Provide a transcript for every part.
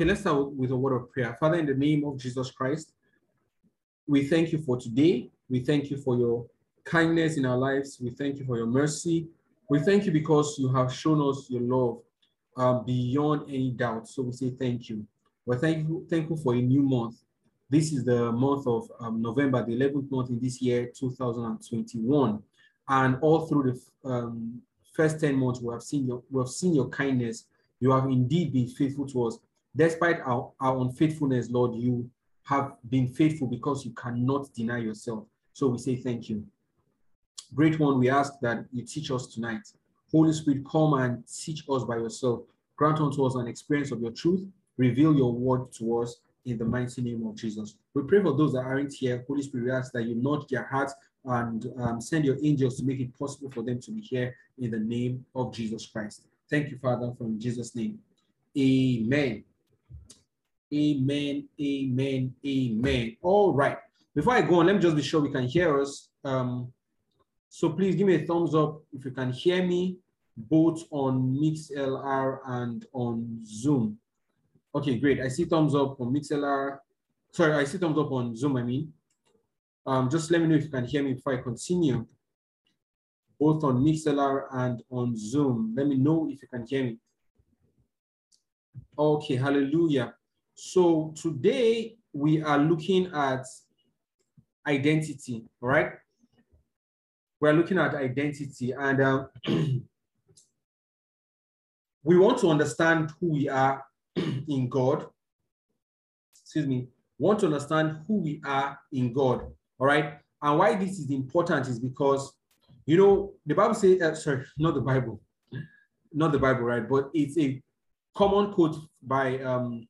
Okay, let's start with a word of prayer. Father, in the name of Jesus Christ, we thank you for today. We thank you for your kindness in our lives. We thank you for your mercy. We thank you because you have shown us your love uh, beyond any doubt. So we say thank you. We're thankful, thankful for a new month. This is the month of um, November, the 11th month in this year, 2021. And all through the um, first 10 months, we have seen your, we have seen your kindness. You have indeed been faithful to us. Despite our, our unfaithfulness, Lord, you have been faithful because you cannot deny yourself. So we say thank you. Great one, we ask that you teach us tonight. Holy Spirit, come and teach us by yourself. Grant unto us an experience of your truth. Reveal your word to us in the mighty name of Jesus. We pray for those that aren't here. Holy Spirit, we ask that you nod their hearts and um, send your angels to make it possible for them to be here in the name of Jesus Christ. Thank you, Father, from Jesus' name. Amen. Amen. Amen. Amen. All right. Before I go on, let me just be sure we can hear us. Um, so please give me a thumbs up if you can hear me both on MixLR and on Zoom. Okay, great. I see thumbs up on MixLR. Sorry, I see thumbs up on Zoom, I mean. Um, just let me know if you can hear me before I continue. Both on MixLR and on Zoom. Let me know if you can hear me. Okay, hallelujah. So today we are looking at identity, right? We're looking at identity and um, we want to understand who we are in God. Excuse me, want to understand who we are in God, all right? And why this is important is because, you know, the Bible says, uh, sorry, not the Bible, not the Bible, right? But it's a common quote by um,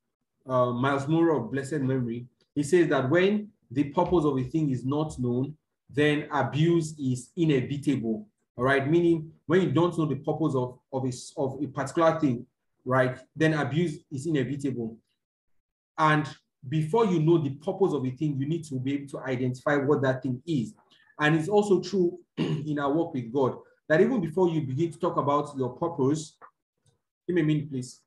uh, Myles Munroe of blessed memory. He says that when the purpose of a thing is not known, then abuse is inevitable. All right, meaning when you don't know the purpose of, of, a, of a particular thing, right, then abuse is inevitable. And before you know the purpose of a thing, you need to be able to identify what that thing is. And it's also true in our work with God that even before you begin to talk about your purpose, give me a minute, please.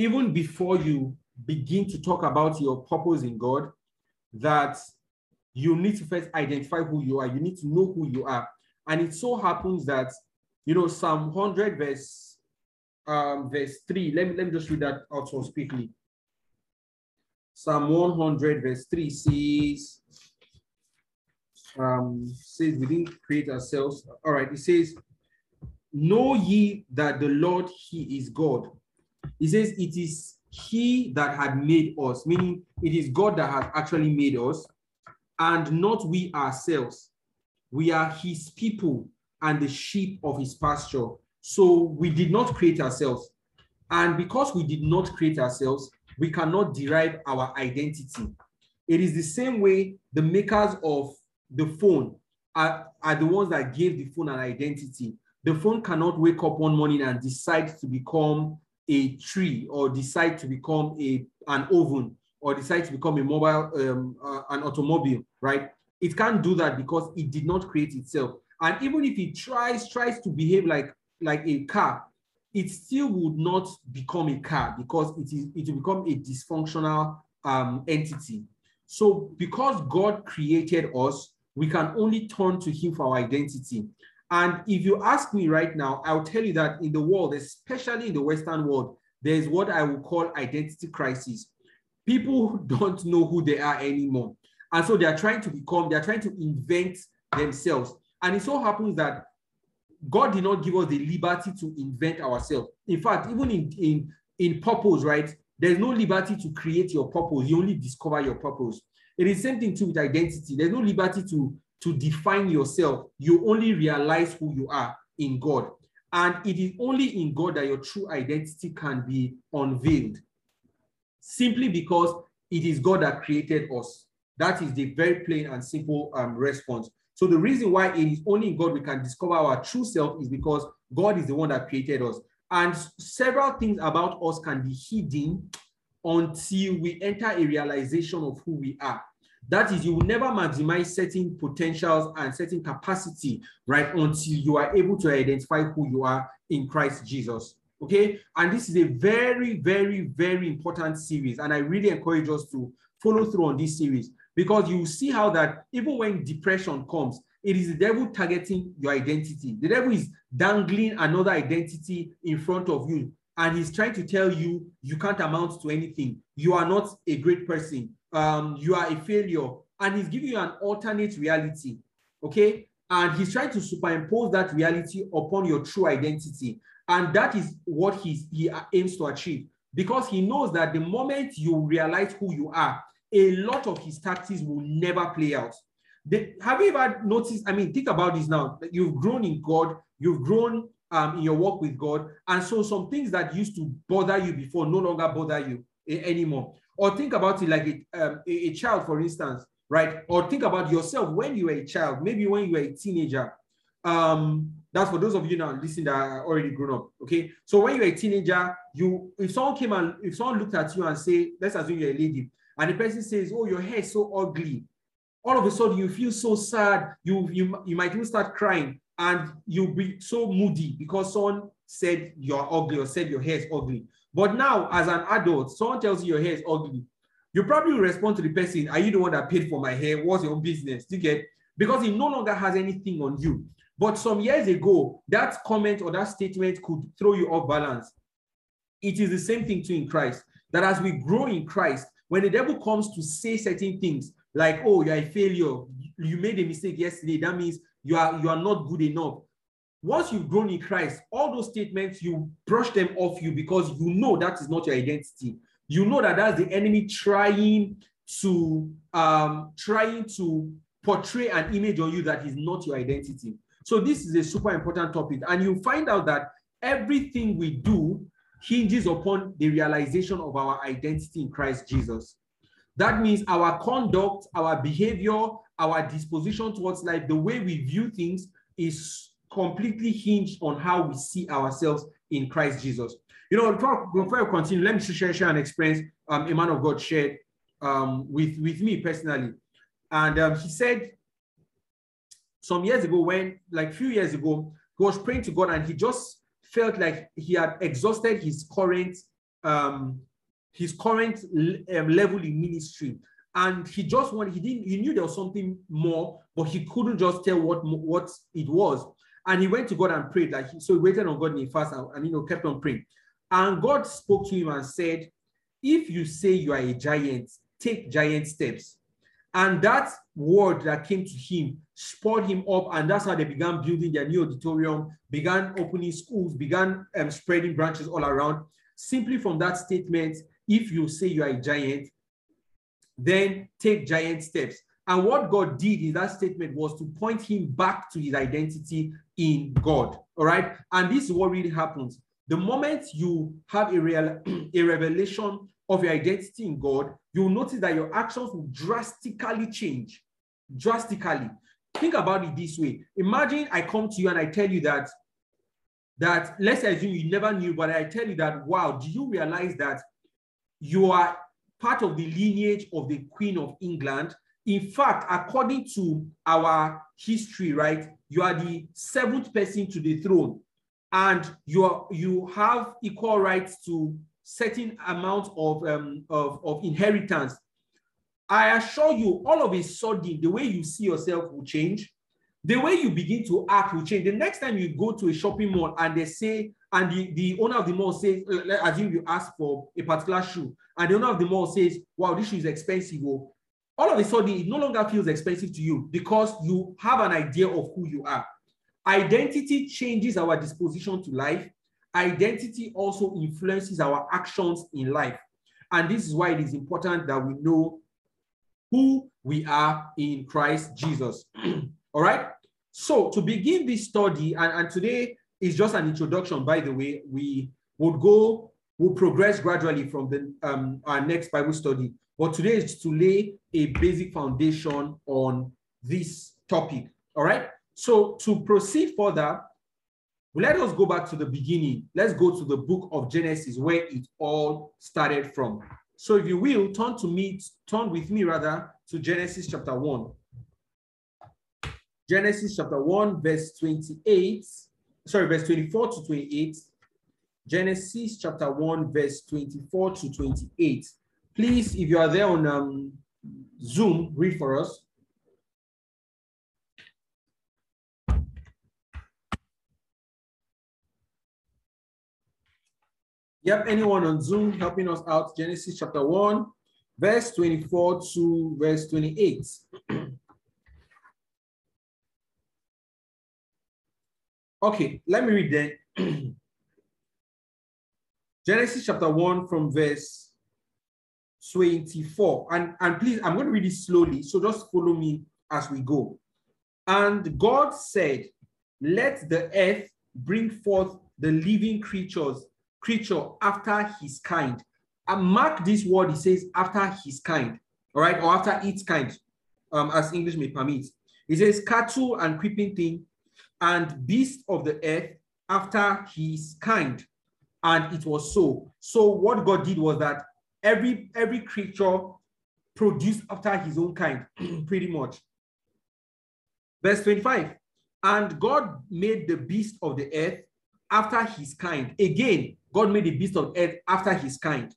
Even before you begin to talk about your purpose in God, that you need to first identify who you are. You need to know who you are. And it so happens that, you know, Psalm 100 verse um, verse 3, let me, let me just read that out so quickly. Psalm 100 verse 3 says, um, says we didn't create ourselves. All right, it says, Know ye that the Lord, He is God. He says, It is He that had made us, meaning it is God that has actually made us, and not we ourselves. We are His people and the sheep of His pasture. So we did not create ourselves. And because we did not create ourselves, we cannot derive our identity. It is the same way the makers of the phone are, are the ones that gave the phone an identity. The phone cannot wake up one morning and decide to become a tree or decide to become a, an oven or decide to become a mobile, um, uh, an automobile, right? It can't do that because it did not create itself. And even if it tries, tries to behave like, like a car, it still would not become a car because it is it will become a dysfunctional um, entity. So because God created us, we can only turn to him for our identity. And if you ask me right now, I'll tell you that in the world, especially in the Western world, there's what I would call identity crisis. People don't know who they are anymore. And so they're trying to become, they're trying to invent themselves. And it so happens that God did not give us the liberty to invent ourselves. In fact, even in, in, in purpose, right? There's no liberty to create your purpose. You only discover your purpose. It is the same thing too with identity. There's no liberty to, to define yourself. You only realize who you are in God. And it is only in God that your true identity can be unveiled. Simply because it is God that created us. That is the very plain and simple um, response. So the reason why it is only in God we can discover our true self is because God is the one that created us. And several things about us can be hidden until we enter a realization of who we are. That is, you will never maximize certain potentials and certain capacity, right, until you are able to identify who you are in Christ Jesus. Okay. And this is a very, very, very important series. And I really encourage us to follow through on this series because you will see how that even when depression comes, it is the devil targeting your identity. The devil is dangling another identity in front of you, and he's trying to tell you you can't amount to anything. You are not a great person. Um, you are a failure, and he's giving you an alternate reality. Okay, and he's trying to superimpose that reality upon your true identity, and that is what he's, he aims to achieve because he knows that the moment you realize who you are, a lot of his tactics will never play out. Have you ever noticed? I mean, think about this now. You've grown in God, you've grown um, in your work with God. And so some things that used to bother you before no longer bother you anymore. Or think about it like a, um, a, a child, for instance, right? Or think about yourself when you were a child, maybe when you were a teenager. Um, that's for those of you now listening that are already grown up. Okay. So when you're a teenager, you if someone came and if someone looked at you and say, let's assume you're a lady, and the person says, Oh, your hair is so ugly, all of a sudden you feel so sad. You, you, you might even start crying and you'll be so moody because someone said you're ugly or said your hair is ugly. But now, as an adult, someone tells you your hair is ugly. You probably respond to the person, Are you the one that paid for my hair? What's your business? You get? Because it no longer has anything on you. But some years ago, that comment or that statement could throw you off balance. It is the same thing too in Christ. That as we grow in Christ, when the devil comes to say certain things, like, oh, you're a failure. You made a mistake yesterday. That means you are you are not good enough. Once you've grown in Christ, all those statements you brush them off you because you know that is not your identity. You know that that's the enemy trying to um trying to portray an image on you that is not your identity. So this is a super important topic, and you find out that everything we do hinges upon the realization of our identity in Christ Jesus. That means our conduct, our behavior, our disposition towards life, the way we view things is completely hinged on how we see ourselves in Christ Jesus. You know, before I continue, let me share, share an experience um, a man of God shared um, with, with me personally. And um, he said some years ago, when like a few years ago, he was praying to God and he just felt like he had exhausted his current um, his current um, level in ministry and he just wanted he didn't he knew there was something more but he couldn't just tell what what it was and he went to god and prayed like so he waited on god in fast and, and you know kept on praying. And god spoke to him and said if you say you are a giant take giant steps. And that word that came to him spurred him up and that's how they began building their new auditorium began opening schools began um, spreading branches all around. Simply from that statement if you say you are a giant, then take giant steps. And what God did in that statement was to point him back to his identity in God. All right. And this is what really happens. The moment you have a real a revelation of your identity in God, you'll notice that your actions will drastically change. Drastically. Think about it this way. Imagine I come to you and I tell you that that let's assume you never knew, but I tell you that wow, do you realize that you are part of the lineage of the Queen of England. In fact, according to our history, right, you are the seventh person to the throne, and you are, you have equal rights to certain amount of, um, of, of inheritance. I assure you, all of a sudden, the way you see yourself will change. The way you begin to act will change. The next time you go to a shopping mall and they say and the, the owner of the mall says, as you you ask for a particular shoe, and the owner of the mall says, wow, this shoe is expensive. All of a sudden, it no longer feels expensive to you because you have an idea of who you are. Identity changes our disposition to life. Identity also influences our actions in life. And this is why it is important that we know who we are in Christ Jesus. all right. So to begin this study, and, and today is just an introduction, by the way. We would go, we'll progress gradually from the um, our next Bible study. But today is to lay a basic foundation on this topic. All right. So to proceed further, let us go back to the beginning. Let's go to the book of Genesis where it all started from. So if you will, turn to me, turn with me rather to Genesis chapter 1. Genesis chapter 1, verse 28, sorry, verse 24 to 28. Genesis chapter 1, verse 24 to 28. Please, if you are there on um, Zoom, read for us. Yep, anyone on Zoom helping us out? Genesis chapter 1, verse 24 to verse 28. okay, let me read that. Genesis chapter 1 from verse 24. And, and please, I'm going to read it slowly, so just follow me as we go. And God said, Let the earth bring forth the living creatures, creature after his kind. And mark this word, he says, after his kind, all right, or after its kind, um, as English may permit. He says, cattle and creeping thing, and beast of the earth after his kind. And it was so. So what God did was that every every creature produced after his own kind, pretty much. Verse 25. And God made the beast of the earth after his kind. Again, God made the beast of earth after his kind.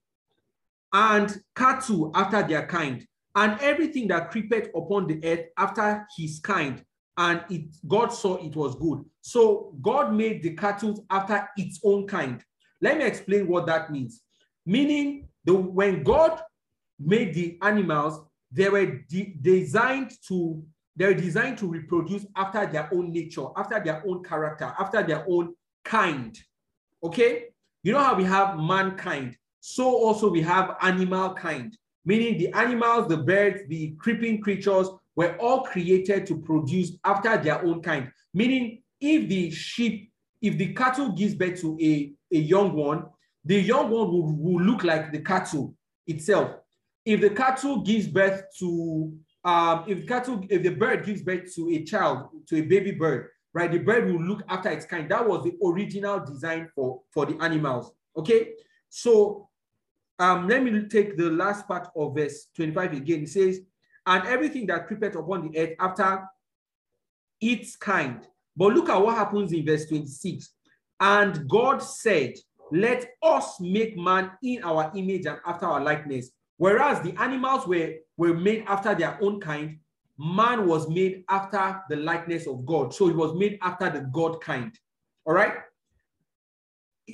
And cattle after their kind. And everything that creepeth upon the earth after his kind. And it God saw it was good. So God made the cattle after its own kind. Let me explain what that means. Meaning, the when God made the animals, they were de designed to they were designed to reproduce after their own nature, after their own character, after their own kind. Okay? You know how we have mankind, so also we have animal kind, meaning the animals, the birds, the creeping creatures were all created to produce after their own kind. Meaning, if the sheep, if the cattle gives birth to a, a young one, the young one will, will look like the cattle itself. If the cattle gives birth to, um, if cattle, if the bird gives birth to a child, to a baby bird, right, the bird will look after its kind. That was the original design for, for the animals. Okay, so um, let me take the last part of verse 25 again. It says, and everything that creepeth upon the earth after its kind. But look at what happens in verse 26. And God said, let us make man in our image and after our likeness. Whereas the animals were, were made after their own kind, man was made after the likeness of God. So he was made after the God kind. All right.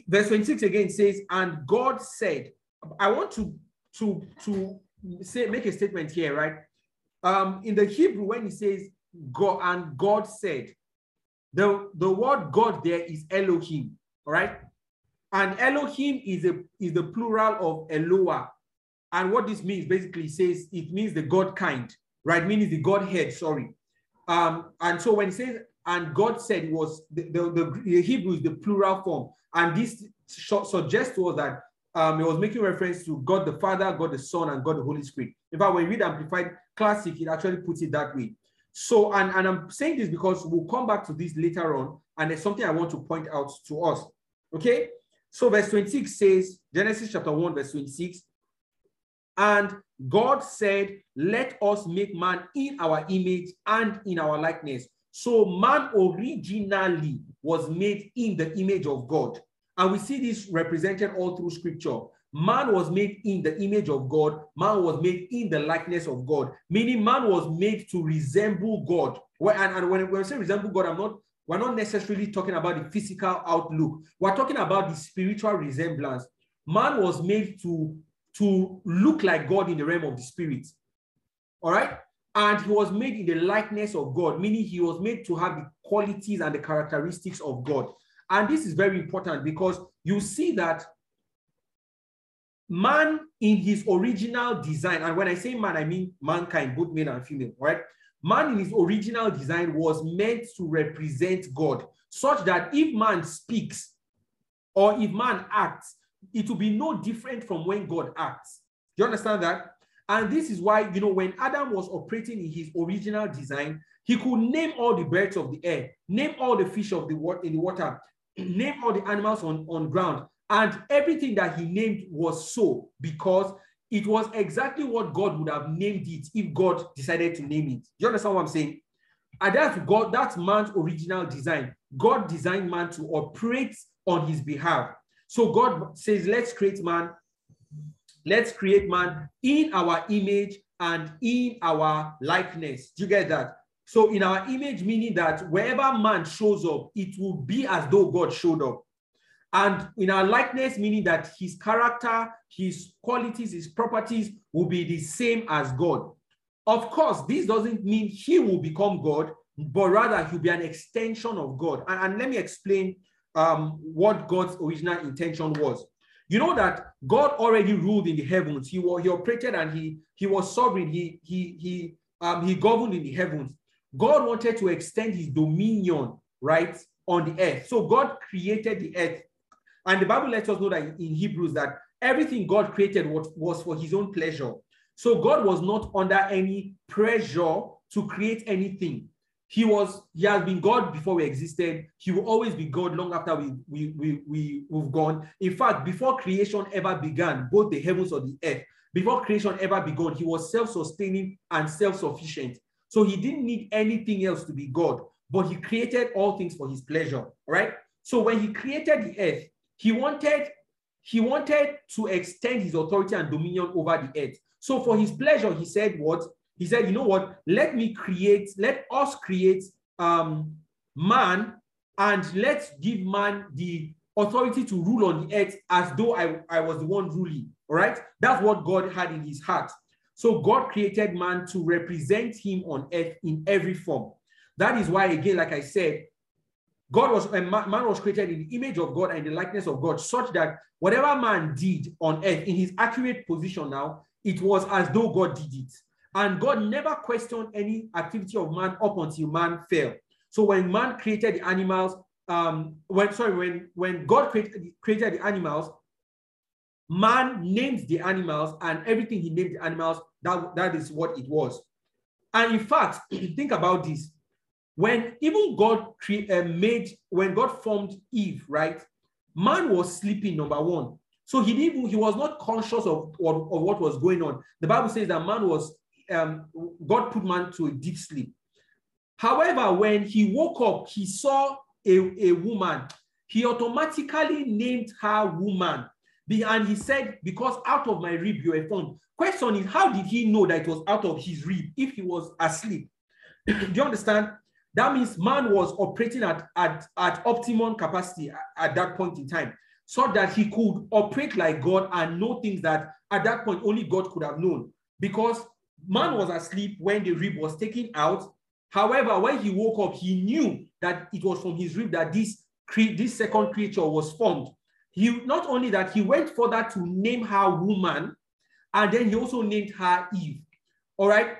Verse 26 again says, and God said, I want to, to, to say, make a statement here, right? Um, in the Hebrew, when he says God and God said, the, the word God there is Elohim, all right? And Elohim is a is the plural of Eloah. And what this means basically says it means the God kind, right? Meaning the Godhead, sorry. Um, and so when it says, and God said was the, the, the, Hebrew is the plural form. And this suggests to us that um, it was making reference to God the Father, God the Son, and God the Holy Spirit. In fact, when you read Amplified Classic, it actually puts it that way. So, and, and I'm saying this because we'll come back to this later on, and there's something I want to point out to us. Okay, so verse 26 says, Genesis chapter 1, verse 26, and God said, let us make man in our image and in our likeness. So man originally was made in the image of God. And we see this represented all through scripture. Man was made in the image of God. Man was made in the likeness of God, meaning man was made to resemble God. And, and when, when I say resemble God, I'm not we're not necessarily talking about the physical outlook. We're talking about the spiritual resemblance. Man was made to, to look like God in the realm of the spirit. All right? And he was made in the likeness of God, meaning he was made to have the qualities and the characteristics of God. And this is very important because you see that man in his original design, and when I say man, I mean mankind, both male and female, right? Man in his original design was meant to represent God, such that if man speaks or if man acts, it will be no different from when God acts. Do you understand that? And this is why, you know, when Adam was operating in his original design, he could name all the birds of the air, name all the fish of the water in the water, name all the animals on, on ground. And everything that he named was so because it was exactly what God would have named it if God decided to name it. Do you understand what I'm saying? And that's God, that's man's original design. God designed man to operate on his behalf. So God says, let's create man, let's create man in our image and in our likeness. Do you get that? So in our image, meaning that wherever man shows up, it will be as though God showed up. And in our likeness, meaning that his character, his qualities, his properties will be the same as God. Of course, this doesn't mean he will become God, but rather he'll be an extension of God. And, and let me explain um, what God's original intention was. You know that God already ruled in the heavens. He, was, he operated and he, he was sovereign. He, he, he, um, he governed in the heavens. God wanted to extend his dominion, right, on the earth. So God created the earth. And the Bible lets us know that in Hebrews that everything God created was, for his own pleasure. So God was not under any pressure to create anything. He was, he has been God before we existed. He will always be God long after we, we, we, we, we've gone. In fact, before creation ever began, both the heavens or the earth, before creation ever began, he was self-sustaining and self-sufficient. So he didn't need anything else to be God, but he created all things for his pleasure, right? So when he created the earth, he wanted he wanted to extend his authority and dominion over the earth. So for his pleasure, he said what? He said, you know what? Let me create, let us create um, man and let's give man the authority to rule on the earth as though I, I was the one ruling. All right. That's what God had in his heart. So God created man to represent him on earth in every form. That is why, again, like I said, God was man was created in the image of God and the likeness of God, such that whatever man did on earth in his accurate position now, it was as though God did it. And God never questioned any activity of man up until man fell. So when man created the animals, um, when sorry, when when God created created the animals, man named the animals and everything he named the animals that, that is what it was. And in fact, think about this. When even God uh, made, when God formed Eve, right? Man was sleeping, number one. So he didn't, he was not conscious of, of, of what was going on. The Bible says that man was, um, God put man to a deep sleep. However, when he woke up, he saw a, a woman. He automatically named her woman. And he said, Because out of my rib you were formed. Question is, how did he know that it was out of his rib if he was asleep? Do you understand? That means man was operating at, at, at optimum capacity at, at that point in time, so that he could operate like God and know things that at that point only God could have known. Because man was asleep when the rib was taken out. However, when he woke up, he knew that it was from his rib that this, this second creature was formed. He not only that, he went further to name her woman, and then he also named her Eve. All right.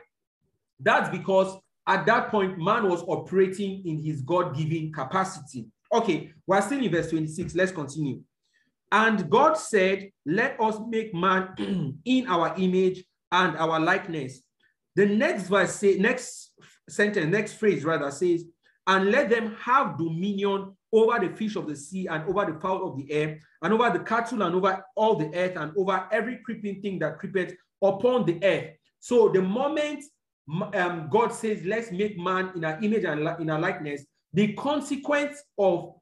That's because at that point, man was operating in his God given capacity. Okay, we're still in verse 26. Let's continue. And God said, Let us make man in our image and our likeness. The next verse, say, next sentence, next phrase rather says, And let them have dominion over the fish of the sea and over the fowl of the air and over the cattle and over all the earth and over every creeping thing that creepeth upon the earth. So the moment um, God says, let's make man in our image and in our likeness, the consequence of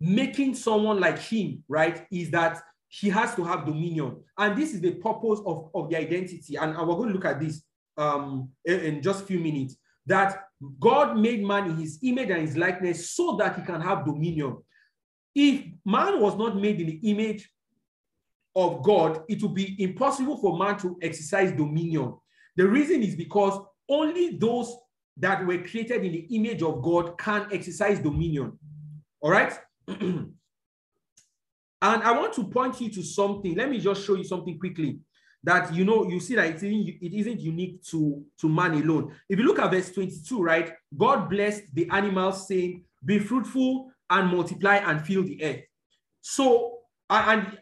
making someone like him, right, is that he has to have dominion. And this is the purpose of, of the identity. And, and we're going to look at this um, in, in just a few minutes. That God made man in his image and his likeness so that he can have dominion. If man was not made in the image of God, it would be impossible for man to exercise dominion. The reason is because only those that were created in the image of God can exercise dominion. All right? and I want to point you to something. Let me just show you something quickly that you know you see that it isn't, unique to, to man alone. If you look at verse 22, right? God blessed the animals, saying, Be fruitful and multiply and fill the earth. So, and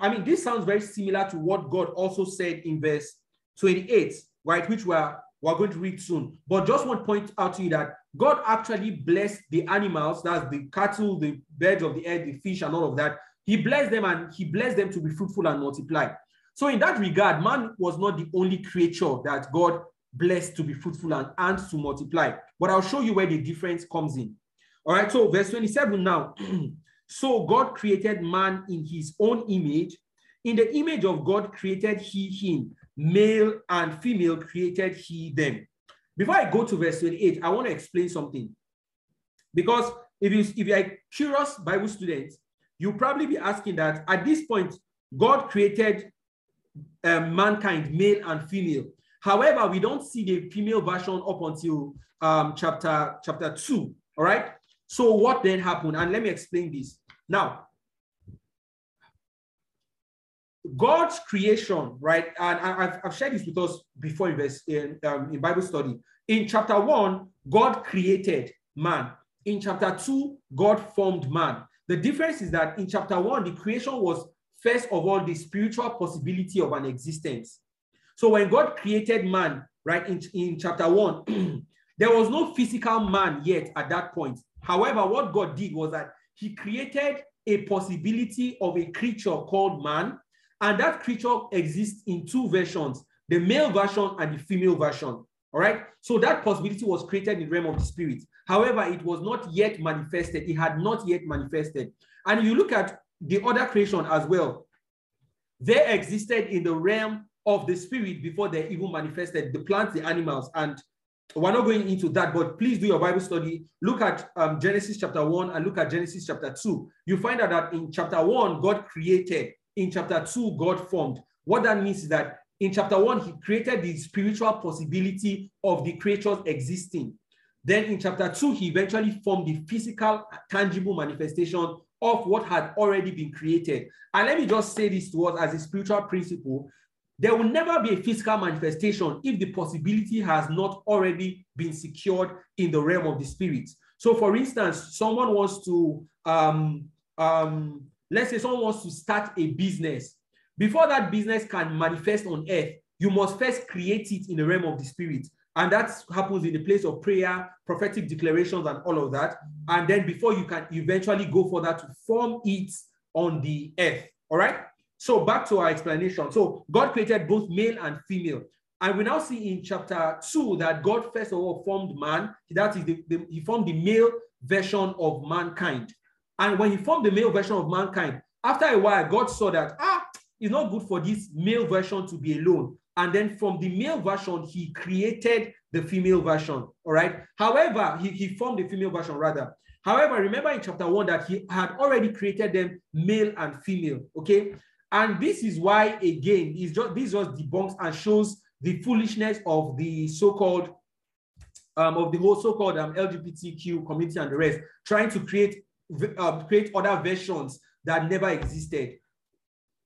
I mean, this sounds very similar to what God also said in verse 28, right? Which we're, we're going to read soon. But just want to point out to you that God actually blessed the animals, that's the cattle, the birds of the air, the fish, and all of that. He blessed them and he blessed them to be fruitful and multiply. So in that regard, man was not the only creature that God blessed to be fruitful and, and to multiply. But I'll show you where the difference comes in. All right, so verse 27 now. so God created man in his own image. In the image of God created he him, male and female created he them. Before I go to verse 28, I want to explain something. Because if you if you're a curious Bible student, you'll probably be asking that at this point, God created um, mankind, male and female. However, we don't see the female version up until um, chapter, chapter 2. All right. So, what then happened? And let me explain this. Now, God's creation, right? And I've, I've shared this with us before in, in, um, in Bible study. In chapter 1, God created man. In chapter 2, God formed man. The difference is that in chapter 1, the creation was first of all the spiritual possibility of an existence. So when God created man, right, in, in chapter 1, there was no physical man yet at that point. However, what God did was that he created a possibility of a creature called man, and that creature exists in two versions, the male version and the female version. All right. So that possibility was created in the realm of the spirit. However, it was not yet manifested. It had not yet manifested. And you look at the other creation as well. They existed in the realm of the spirit before they even manifested the plants, the animals. And we're not going into that, but please do your Bible study. Look at um, Genesis chapter 1 and look at Genesis chapter 2. You find out that in chapter 1, God created. In chapter 2, God formed. What that means is that in chapter 1, he created the spiritual possibility of the creatures existing. Then in chapter 2, he eventually formed the physical, tangible manifestation of what had already been created. And let me just say this to us as a spiritual principle. There will never be a physical manifestation if the possibility has not already been secured in the realm of the spirit. So, for instance, someone wants to, um, um, let's say, someone wants to start a business. Before that business can manifest on earth, you must first create it in the realm of the spirit. And that happens in the place of prayer, prophetic declarations, and all of that. And then before you can eventually go further to form it on the earth. All right. So back to our explanation. So God created both male and female. And we now see in chapter 2 that God first of all formed man. That is, the, the, he formed the male version of mankind. And when he formed the male version of mankind, after a while, God saw that, ah, it's not good for this male version to be alone. And then from the male version, he created the female version. All right. However, he, he formed the female version rather. However, remember in chapter one that he had already created them male and female. Okay. And this is why, again, is just this just debunks and shows the foolishness of the so-called um, of the whole so-called um, LGBTQ community and the rest, trying to create um, create other versions that never existed.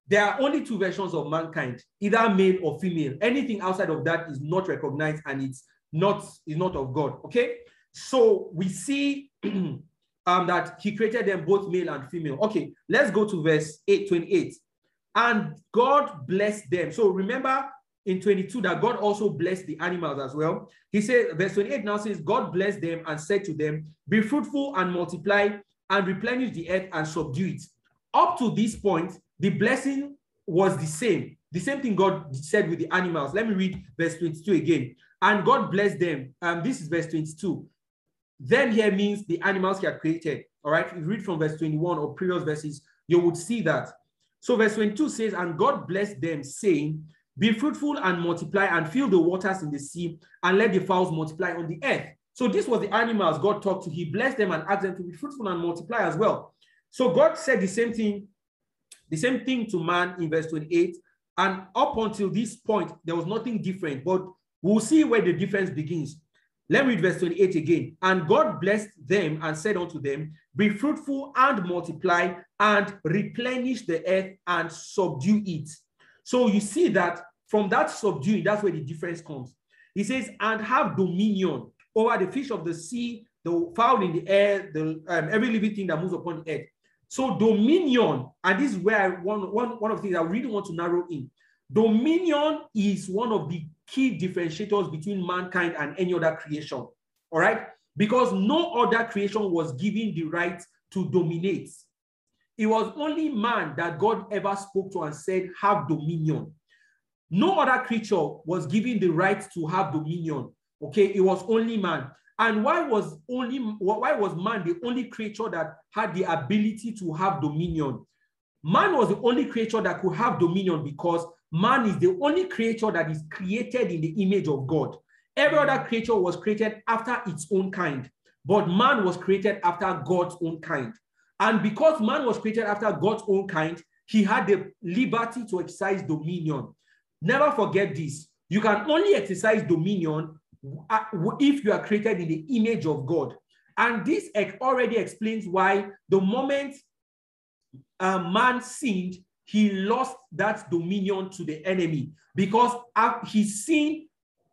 There are only two versions of mankind, either male or female. Anything outside of that is not recognized and it's not, is not of God. Okay. So we see um, that he created them both male and female. Okay, let's go to verse 8, 28. And God blessed them. So remember in 22 that God also blessed the animals as well. He said, verse 28 now says, God blessed them and said to them, Be fruitful and multiply and replenish the earth and subdue it. Up to this point, the blessing was the same. The same thing God said with the animals. Let me read verse 22 again. And God blessed them. Um, this is verse 22. Then here means the animals he had created. All right. If you read from verse 21 or previous verses, you would see that. So verse 22 says, And God blessed them, saying, Be fruitful and multiply and fill the waters in the sea and let the fowls multiply on the earth. So this was the animals God talked to. He blessed them and asked them to be fruitful and multiply as well. So God said the same thing the same thing to man in verse 28. And up until this point, there was nothing different, but we'll see where the difference begins. Let me read verse 28 again. And God blessed them and said unto them, Be fruitful and multiply and replenish the earth and subdue it. So you see that from that subduing, that's where the difference comes. He says, And have dominion over the fish of the sea, the fowl in the air, the um, every living thing that moves upon the earth. So dominion, and this is where I one, one, one of the things I really want to narrow in. Dominion is one of the key differentiators between mankind and any other creation. All right? Because no other creation was given the right to dominate. It was only man that God ever spoke to and said, have dominion. No other creature was given the right to have dominion. Okay, it was only man. And why was only why was man the only creature that had the ability to have dominion? Man was the only creature that could have dominion because man is the only creature that is created in the image of God. Every other creature was created after its own kind, but man was created after God's own kind. And because man was created after God's own kind, he had the liberty to exercise dominion. Never forget this. You can only exercise dominion Uh, if you are created in the image of God. And this already explains why the moment a man sinned, he lost that dominion to the enemy because his sin,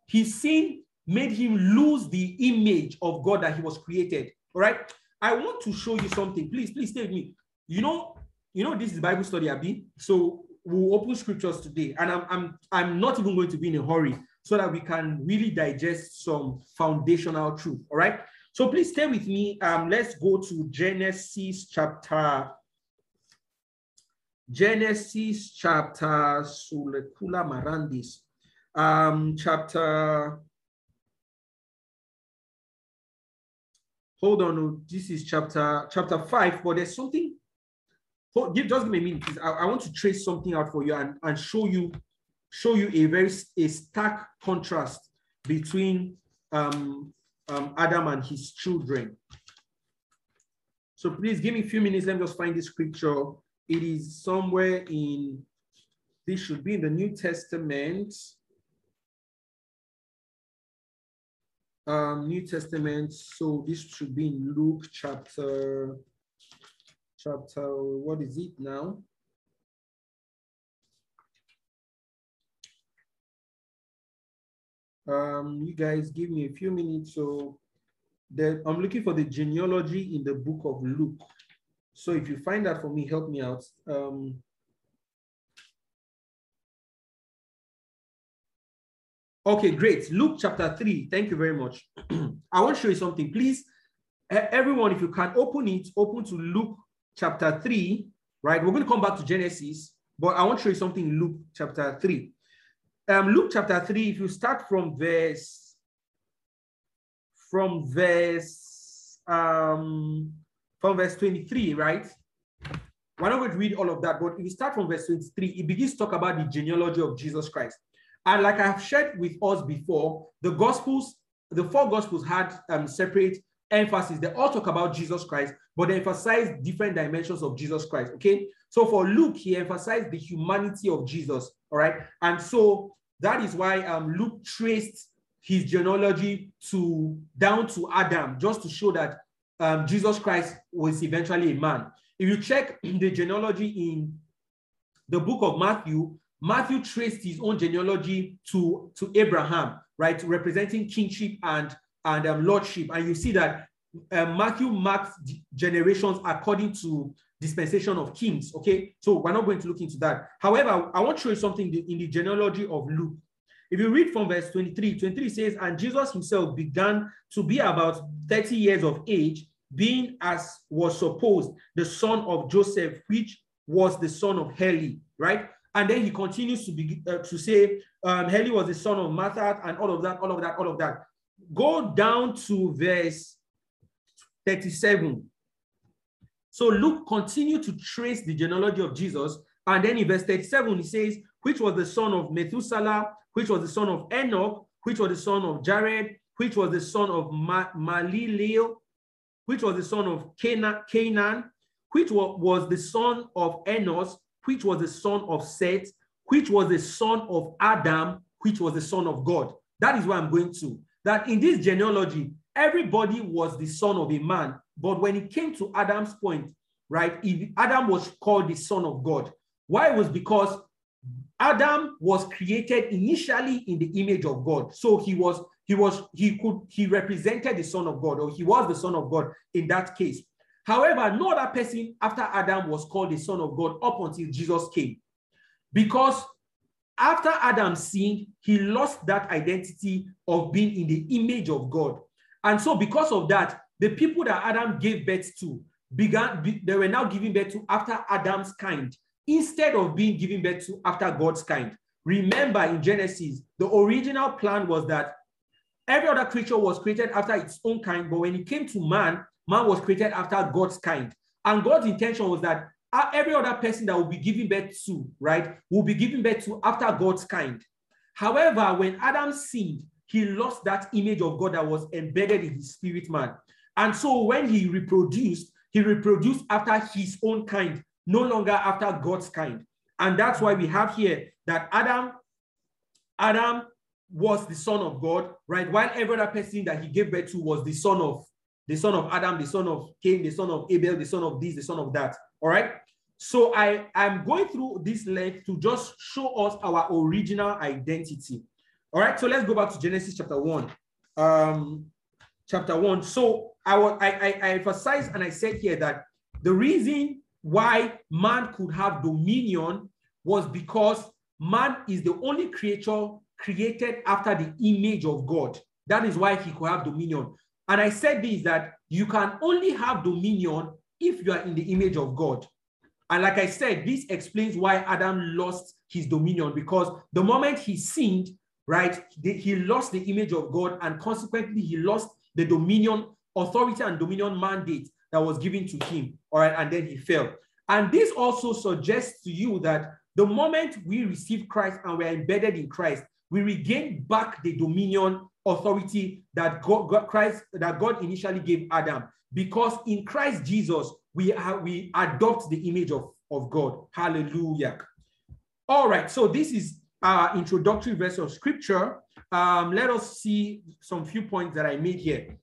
his sin made him lose the image of God that he was created. All right. I want to show you something. Please, please stay with me. You know, you know, this is Bible study, Abi. So we'll open scriptures today, and I'm I'm I'm not even going to be in a hurry so that we can really digest some foundational truth. All right. So please stay with me. Um, let's go to Genesis chapter. Genesis chapter Sulekula Marandis. Um, chapter. Hold on, this is chapter chapter five, but there's something just give me a minute, please. I, I, want to trace something out for you and, and show you show you a very a stark contrast between um, um, Adam and his children. So please give me a few minutes. Let me just find this scripture. It is somewhere in, this should be in the New Testament. Um, New Testament. So this should be in Luke chapter chapter, what is it now? Um, you guys give me a few minutes. So the, I'm looking for the genealogy in the book of Luke. So if you find that for me, help me out. Um, okay, great. Luke chapter 3. Thank you very much. I want to show you something. Please, everyone, if you can open it, open to Luke chapter 3, right? We're going to come back to Genesis, but I want to show you something in Luke chapter 3. Um, Luke chapter 3, if you start from verse, from verse, um, from verse 23, right? We're not going to read all of that, but if you start from verse 23, it begins to talk about the genealogy of Jesus Christ. And like I have shared with us before, the Gospels, the four Gospels had um, separate emphasis. They all talk about Jesus Christ, but they emphasize different dimensions of Jesus Christ. Okay. So for Luke, he emphasized the humanity of Jesus. All right. And so that is why um, Luke traced his genealogy to down to Adam, just to show that um, Jesus Christ was eventually a man. If you check the genealogy in the book of Matthew, Matthew traced his own genealogy to, to Abraham, right, representing kingship and and um, lordship. And you see that uh, Matthew marks generations according to dispensation of kings. Okay, so we're not going to look into that. However, I want to show you something in the genealogy of Luke. If you read from verse 23, 23 says, And Jesus himself began to be about 30 years of age, being as was supposed the son of Joseph, which was the son of Heli, right? And then he continues to be uh, to say, um, Heli was the son of Matthat, and all of that, all of that, all of that go down to verse 37. So Luke continued to trace the genealogy of Jesus. And then in verse 37, he says, which was the son of Methuselah, which was the son of Enoch, which was the son of Jared, which was the son of Ma- Malileel, which was the son of Cana- Canaan, which was the son of Enos, which was the son of Seth, which was the son of Adam, which was the son of God. That is where I'm going to that in this genealogy, everybody was the son of a man. But when it came to Adam's point, right, Adam was called the son of God. Why? It was because Adam was created initially in the image of God. So he was, he was, he could, he represented the son of God, or he was the son of God in that case. However, no other person after Adam was called the son of God up until Jesus came. Because after Adam sinned, he lost that identity of being in the image of God. And so, because of that, the people that Adam gave birth to began, they were now giving birth to after Adam's kind, instead of being given birth to after God's kind. remember in Genesis, the original plan was that every other creature was created after its own kind, but when it came to man, man was created after God's kind. And God's intention was that every other person that will be giving birth to, right, will be giving birth to after God's kind. However, when Adam sinned, he lost that image of God that was embedded in his spirit man. And so when he reproduced, he reproduced after his own kind, no longer after God's kind. And that's why we have here that Adam, Adam was the son of God, right? While every other person that he gave birth to was the son of the son of Adam, the son of Cain, the son of Abel, the son of this, the son of that. All right. So I am going through this length to just show us our original identity. All right. So let's go back to Genesis chapter one. Um, chapter one. So I, I, I emphasized and I said here that the reason why man could have dominion was because man is the only creature created after the image of God. That is why he could have dominion. And I said this that you can only have dominion if you are in the image of God. And like I said, this explains why Adam lost his dominion because the moment he sinned, right, he lost the image of God and consequently he lost the dominion, authority, and dominion mandate that was given to him. All right, and then he fell. And this also suggests to you that the moment we receive Christ and we're embedded in Christ, we regain back the dominion authority that God, God, Christ that God initially gave Adam because in Christ Jesus we have we adopt the image of, of God. Hallelujah. All right, so this is our introductory verse of scripture. Um, let us see some few points that I made here.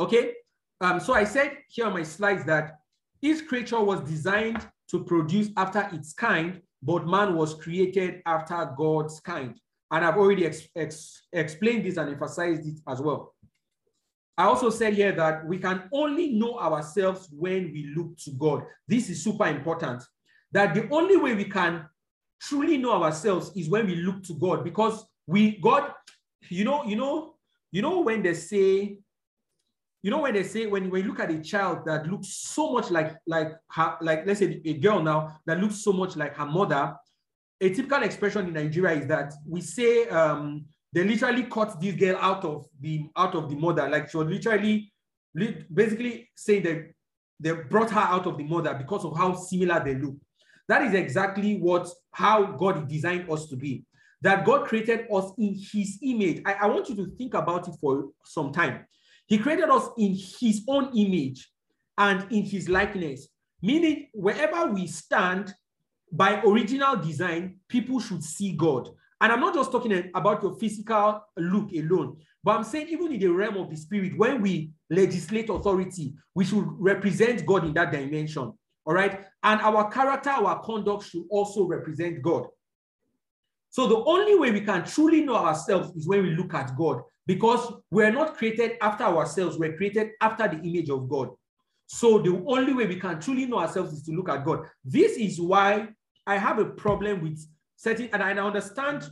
Okay, um, so I said here on my slides that each creature was designed to produce after its kind, but man was created after God's kind. And I've already ex ex explained this and emphasized it as well. I also said here that we can only know ourselves when we look to God. This is super important. That the only way we can truly know ourselves is when we look to God because we God, you know, you know, you know when they say, you know when they say when, when you look at a child that looks so much like like her, like let's say a girl now that looks so much like her mother, a typical expression in Nigeria is that we say um, they literally cut this girl out of the out of the mother. Like she was literally basically say that they brought her out of the mother because of how similar they look. That is exactly what how God designed us to be. That God created us in his image. I, I want you to think about it for some time. He created us in his own image and in his likeness, meaning wherever we stand, by original design, people should see God. And I'm not just talking about your physical look alone, but I'm saying even in the realm of the spirit, when we legislate authority, we should represent God in that dimension. All right. And our character, our conduct should also represent God. So the only way we can truly know ourselves is when we look at God, because we're not created after ourselves, we're created after the image of God. So the only way we can truly know ourselves is to look at God. This is why I have a problem with setting, and I understand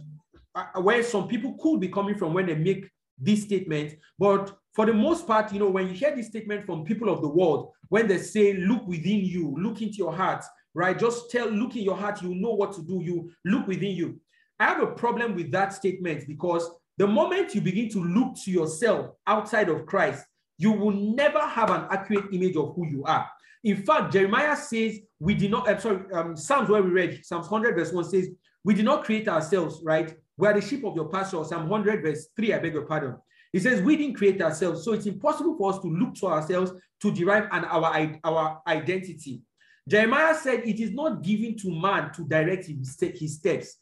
uh, where some people could be coming from when they make this statement. But for the most part, you know, when you hear this statement from people of the world, when they say, look within you, look into your heart, right? Just tell, look in your heart, you know what to do, you look within you. I have a problem with that statement because the moment you begin to look to yourself outside of Christ, you will never have an accurate image of who you are. In fact, Jeremiah says, we did not, I'm sorry, um, Psalms where we read, Psalms 100 verse 1 says, we did not create ourselves, right? We are the sheep of your pasture. Psalm 100 verse 3, I beg your pardon. He says, we didn't create ourselves. So it's impossible for us to look to ourselves to derive an, our, our identity. Jeremiah said it is not given to man to direct his, his steps,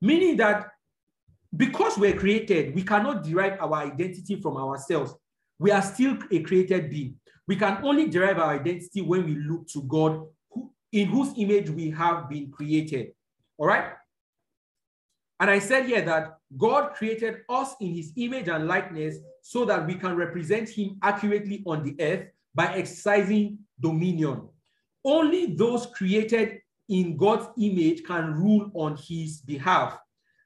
meaning that because we're created, we cannot derive our identity from ourselves. We are still a created being. We can only derive our identity when we look to God, who, in whose image we have been created. All right? And I said here that God created us in his image and likeness so that we can represent him accurately on the earth by exercising dominion. Only those created in God's image can rule on his behalf.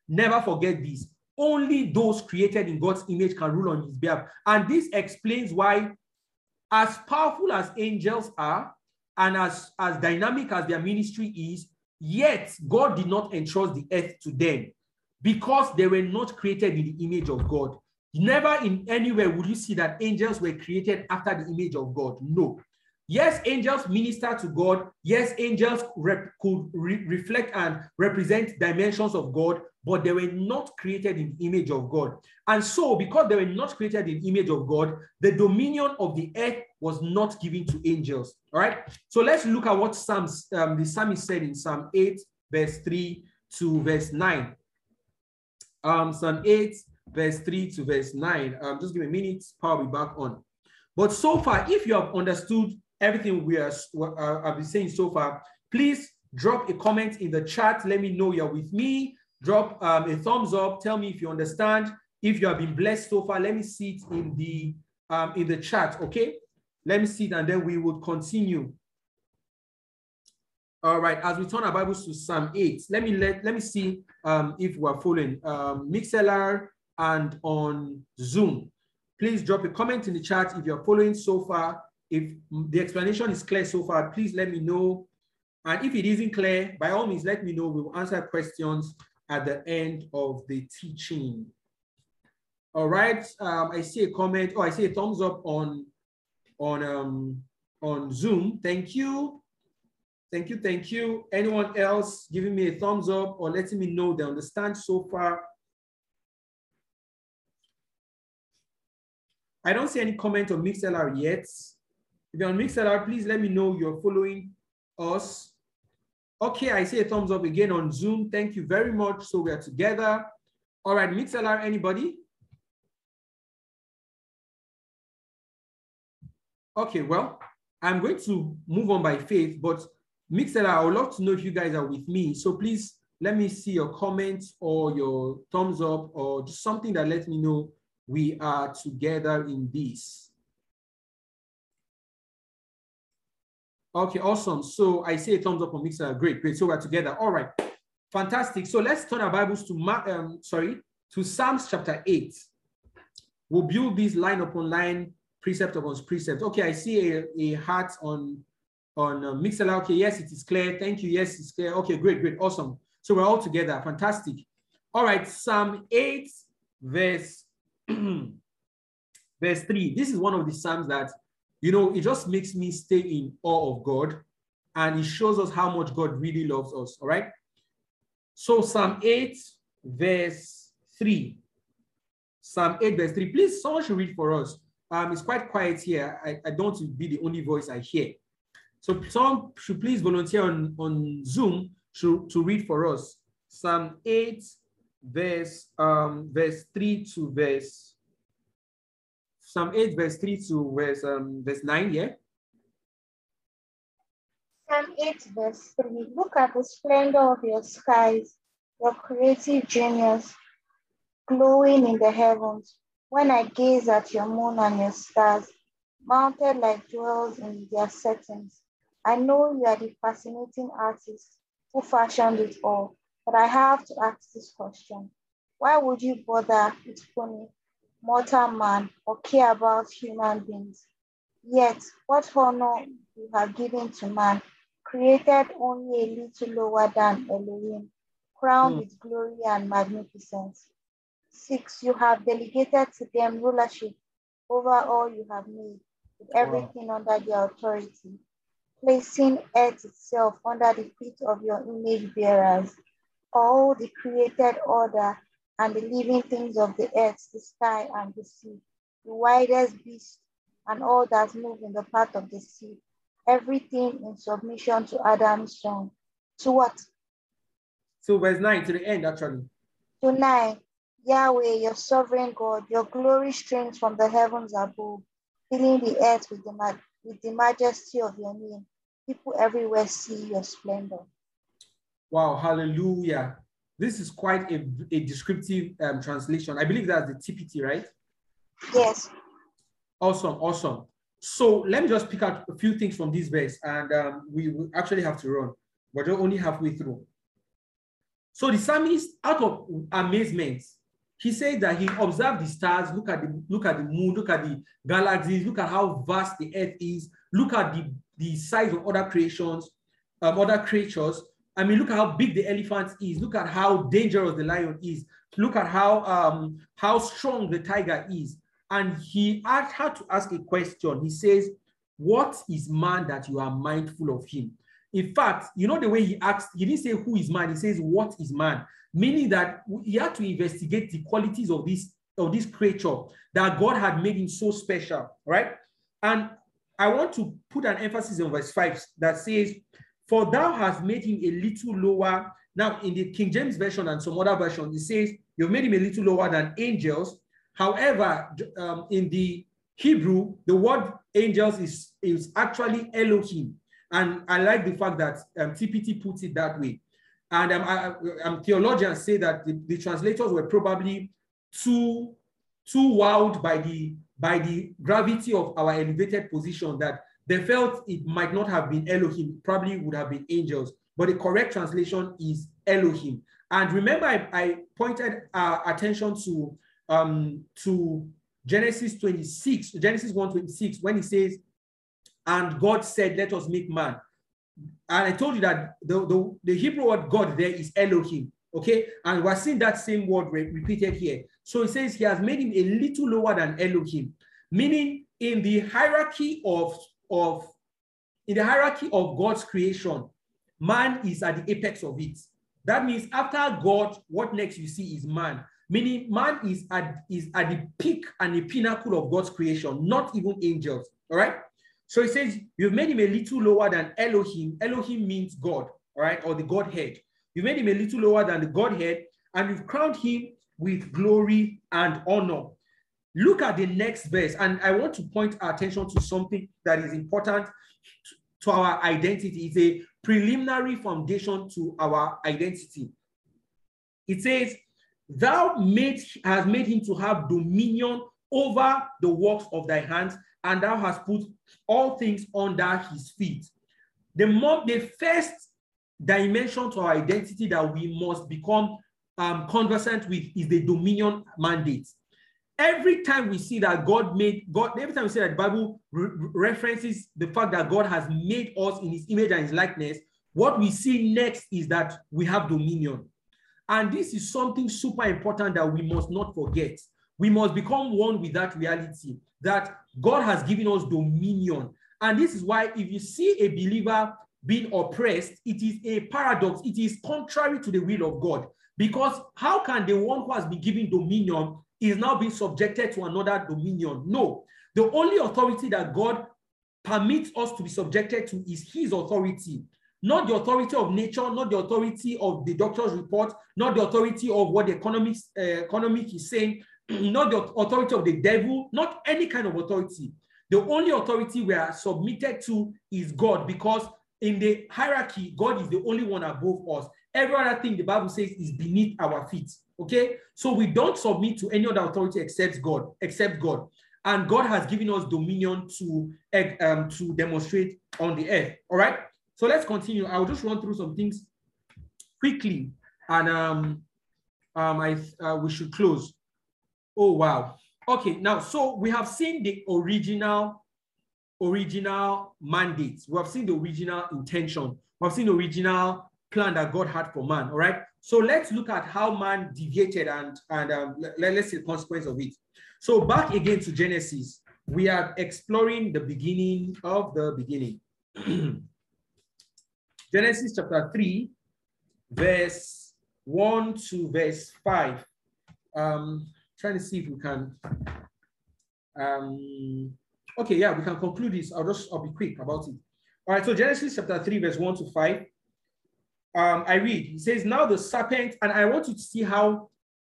Never forget this. Only those created in God's image can rule on his behalf. And this explains why as powerful as angels are and as, as dynamic as their ministry is, Yet God did not entrust the earth to them because they were not created in the image of God. Never in anywhere would you see that angels were created after the image of God. No. Yes, angels minister to God. Yes, angels rep- could re- reflect and represent dimensions of God, but they were not created in image of God. And so, because they were not created in image of God, the dominion of the earth was not given to angels. All right. So let's look at what Psalms, um, the psalmist said in Psalm 8, verse 3 to verse 9. Um, Psalm 8, verse 3 to verse 9. Um, just give me a minute, I'll be back on. But so far, if you have understood everything we are uh, I've been saying so far, please drop a comment in the chat. Let me know you're with me. Drop um, a thumbs up. Tell me if you understand. If you have been blessed so far, let me see it in the um, in the chat. Okay, let me see it, and then we will continue. All right, as we turn our Bibles to Psalm 8, let me let, let me see um, if we're following um, Mixlr and on Zoom. Please drop a comment in the chat if you're following so far. If the explanation is clear so far, please let me know. And if it isn't clear, by all means, let me know. We will answer questions at the end of the teaching. All right, um, I see a comment. Oh, I see a thumbs up on on um, on Zoom. Thank you. Thank you, thank you. Anyone else giving me a thumbs up or letting me know they understand so far? I don't see any comment on Mixlr yet. If you're on Mixlr, please let me know you're following us. Okay, I see a thumbs up again on Zoom. Thank you very much. So we are together. All right, Mixlr, anybody? Okay, well, I'm going to move on by faith, but Mixlr, I would love to know if you guys are with me. So please let me see your comments or your thumbs up or just something that lets me know we are together in this. Okay, awesome. So I see a thumbs up on Mixlr. Great, great. So we're together. All right, fantastic. So let's turn our Bibles to um, sorry to Psalms chapter eight. We'll build this line upon line, precept upon precept. Okay, I see a, a heart on on uh, Mixlr. Okay, yes, it is clear. Thank you. Yes, it's clear. Okay, great, great, awesome. So we're all together. Fantastic. All right, Psalm eight, verse verse three. This is one of the psalms that you know, it just makes me stay in awe of God and it shows us how much God really loves us. All right. So, Psalm 8, verse 3. Psalm 8, verse 3. Please, someone should read for us. Um, it's quite quiet here. I, I don't want to be the only voice I hear. So, someone should please volunteer on, on Zoom to, to read for us. Psalm 8, verse um, verse 3 to verse Psalm 8, verse 3 to verse, um, verse 9, yeah? Psalm 8, verse 3. Look at the splendor of your skies, your creative genius, glowing in the heavens. When I gaze at your moon and your stars, mounted like jewels in their settings, I know you are the fascinating artist who fashioned it all. But I have to ask this question. Why would you bother with pony mortal man or care about human beings. Yet, what honor you have given to man, created only a little lower than Elohim, crowned mm. with glory and magnificence. Six, you have delegated to them rulership over all you have made, with everything wow. under their authority, placing earth itself under the feet of your image bearers. All the created order and the living things of the earth, the sky and the sea, the widest beasts and all that move in the path of the sea, everything in submission to Adam's son. To what? So verse 9 to the end, actually. To 9, Yahweh, your sovereign God, your glory streams from the heavens above, filling the earth with the, with the majesty of your name. People everywhere see your splendor. Wow, hallelujah. This is quite a, a descriptive um, translation. I believe that's the TPT, right? Yes. Awesome, awesome. So let me just pick out a few things from this verse, and um, we will actually have to run. We're only halfway through. So the psalmist, out of amazement, he said that he observed the stars, look at the look at the moon, look at the galaxies, look at how vast the earth is, look at the, the size of other creations, um, other creatures, I mean, look at how big the elephant is. Look at how dangerous the lion is. Look at how um, how strong the tiger is. And he had, had to ask a question. He says, What is man that you are mindful of him? In fact, you know the way he asked, he didn't say who is man, he says, What is man? Meaning that he had to investigate the qualities of this of this creature that God had made him so special, right? And I want to put an emphasis on verse 5 that says, For thou hast made him a little lower. Now, in the King James Version and some other versions, it says, You've made him a little lower than angels. However, um, in the Hebrew, the word angels is, is actually Elohim. And I like the fact that um, TPT puts it that way. And um, I, um, theologians say that the, the translators were probably too, too wowed by the, by the gravity of our elevated position that they felt it might not have been Elohim, probably would have been angels. But the correct translation is Elohim. And remember, I, I pointed uh, attention to, um, to Genesis 26, Genesis 1 26, when he says, and God said, Let us make man. And I told you that the, the, the Hebrew word God there is Elohim. Okay. And we're seeing that same word re repeated here. So it says he has made him a little lower than Elohim, meaning in the hierarchy of, of in the hierarchy of God's creation, man is at the apex of it. That means after God, what next you see is man. Meaning man is at, is at the peak and the pinnacle of God's creation, not even angels. All right. So he says, You've made him a little lower than Elohim. Elohim means God, all right, or the Godhead. You've made him a little lower than the Godhead, and you've crowned him with glory and honor. Look at the next verse, and I want to point our attention to something that is important to our identity. It's a preliminary foundation to our identity. It says, Thou made, has made him to have dominion over the works of thy hands, and thou hast put all things under his feet. The, more, the first dimension to our identity that we must become um, conversant with is the dominion mandate. Every time we see that God made God, every time we see that the Bible re references the fact that God has made us in his image and his likeness, what we see next is that we have dominion. And this is something super important that we must not forget. We must become one with that reality that God has given us dominion. And this is why, if you see a believer being oppressed, it is a paradox. It is contrary to the will of God. Because how can the one who has been given dominion is now being subjected to another dominion? No. The only authority that God permits us to be subjected to is his authority, not the authority of nature, not the authority of the doctor's report, not the authority of what the economics, uh, economic is saying, not the authority of the devil, not any kind of authority. The only authority we are submitted to is God because in the hierarchy, God is the only one above us. Every other thing the Bible says is beneath our feet. Okay, so we don't submit to any other authority except God, except God. And God has given us dominion to, um, to demonstrate on the earth. All right, so let's continue. I'll just run through some things quickly, and um, um, I uh, we should close. Oh, wow. Okay, now, so we have seen the original, original mandates. We have seen the original intention. We have seen the original plan that God had for man, all right? So let's look at how man deviated and, and um, let, let's see the consequence of it. So back again to Genesis, we are exploring the beginning of the beginning. Genesis chapter 3, verse 1 to verse 5. Um, trying to see if we can. Um, okay, yeah, we can conclude this. I'll just I'll be quick about it. All right, so Genesis chapter 3, verse 1 to 5. Um, I read, he says, Now the serpent, and I want you to see how,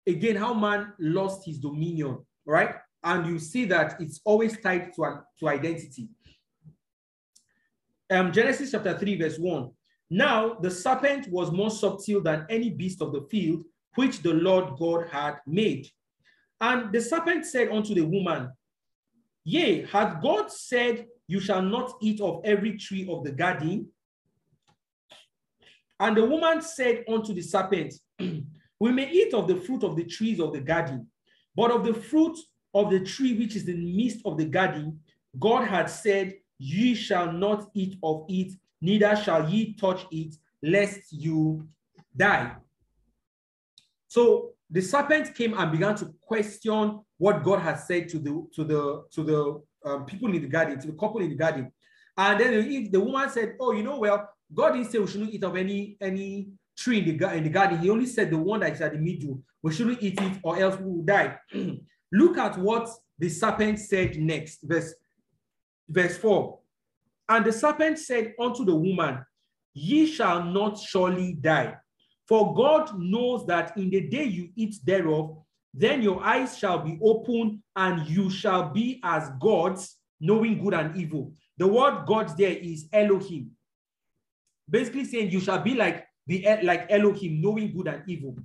again, how man lost his dominion, right? And you see that it's always tied to, to identity. Um, Genesis chapter 3, verse 1. Now the serpent was more subtle than any beast of the field which the Lord God had made. And the serpent said unto the woman, Yea, hath God said, You shall not eat of every tree of the garden? And the woman said unto the serpent, We may eat of the fruit of the trees of the garden, but of the fruit of the tree which is in the midst of the garden, God had said, Ye shall not eat of it, neither shall ye touch it, lest you die. So the serpent came and began to question what God had said to the to the to the um, people in the garden, to the couple in the garden. And then the, the woman said, "Oh, you know, well, God didn't say we shouldn't eat of any any tree in the, in the garden. He only said the one that is at the middle. We shouldn't eat it, or else we will die." Look at what the serpent said next, verse verse four. And the serpent said unto the woman, Ye shall not surely die. For God knows that in the day you eat thereof, then your eyes shall be opened, and you shall be as gods, knowing good and evil. The word God there is Elohim. Basically saying you shall be like the eh, like Elohim, knowing good and evil.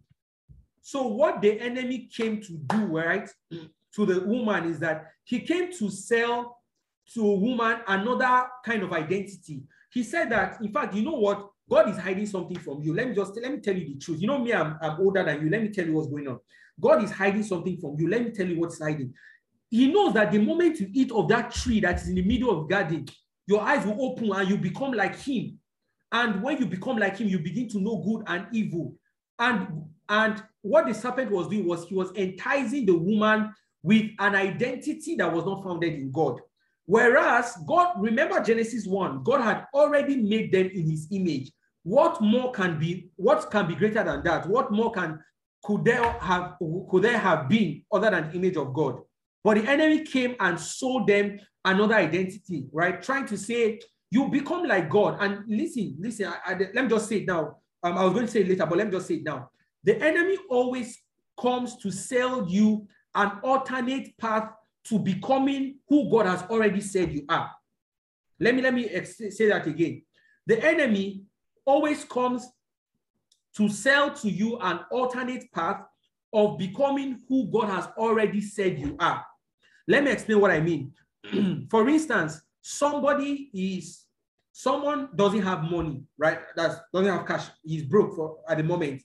So what the enemy came to do, right, to the woman is that he came to sell to a woman another kind of identity. He said that, in fact, you know what? God is hiding something from you. Let me just let me tell you the truth. You know me, I'm, I'm older than you. Let me tell you what's going on. God is hiding something from you. Let me tell you what's hiding. He knows that the moment you eat of that tree that is in the middle of the garden, your eyes will open and you become like him. And when you become like him, you begin to know good and evil. And and what the serpent was doing was he was enticing the woman with an identity that was not founded in God. Whereas God, remember Genesis 1, God had already made them in his image. What more can be, what can be greater than that? What more can could there have could there have been other than the image of God? But the enemy came and sold them another identity, right? Trying to say you become like God. And listen, listen, I, I, let me just say it now. Um, I was going to say it later, but let me just say it now. The enemy always comes to sell you an alternate path to becoming who God has already said you are. Let me let me say that again. The enemy always comes to sell to you an alternate path of becoming who God has already said you are. Let me explain what I mean. For instance, somebody is someone doesn't have money, right? That doesn't have cash. He's broke for at the moment.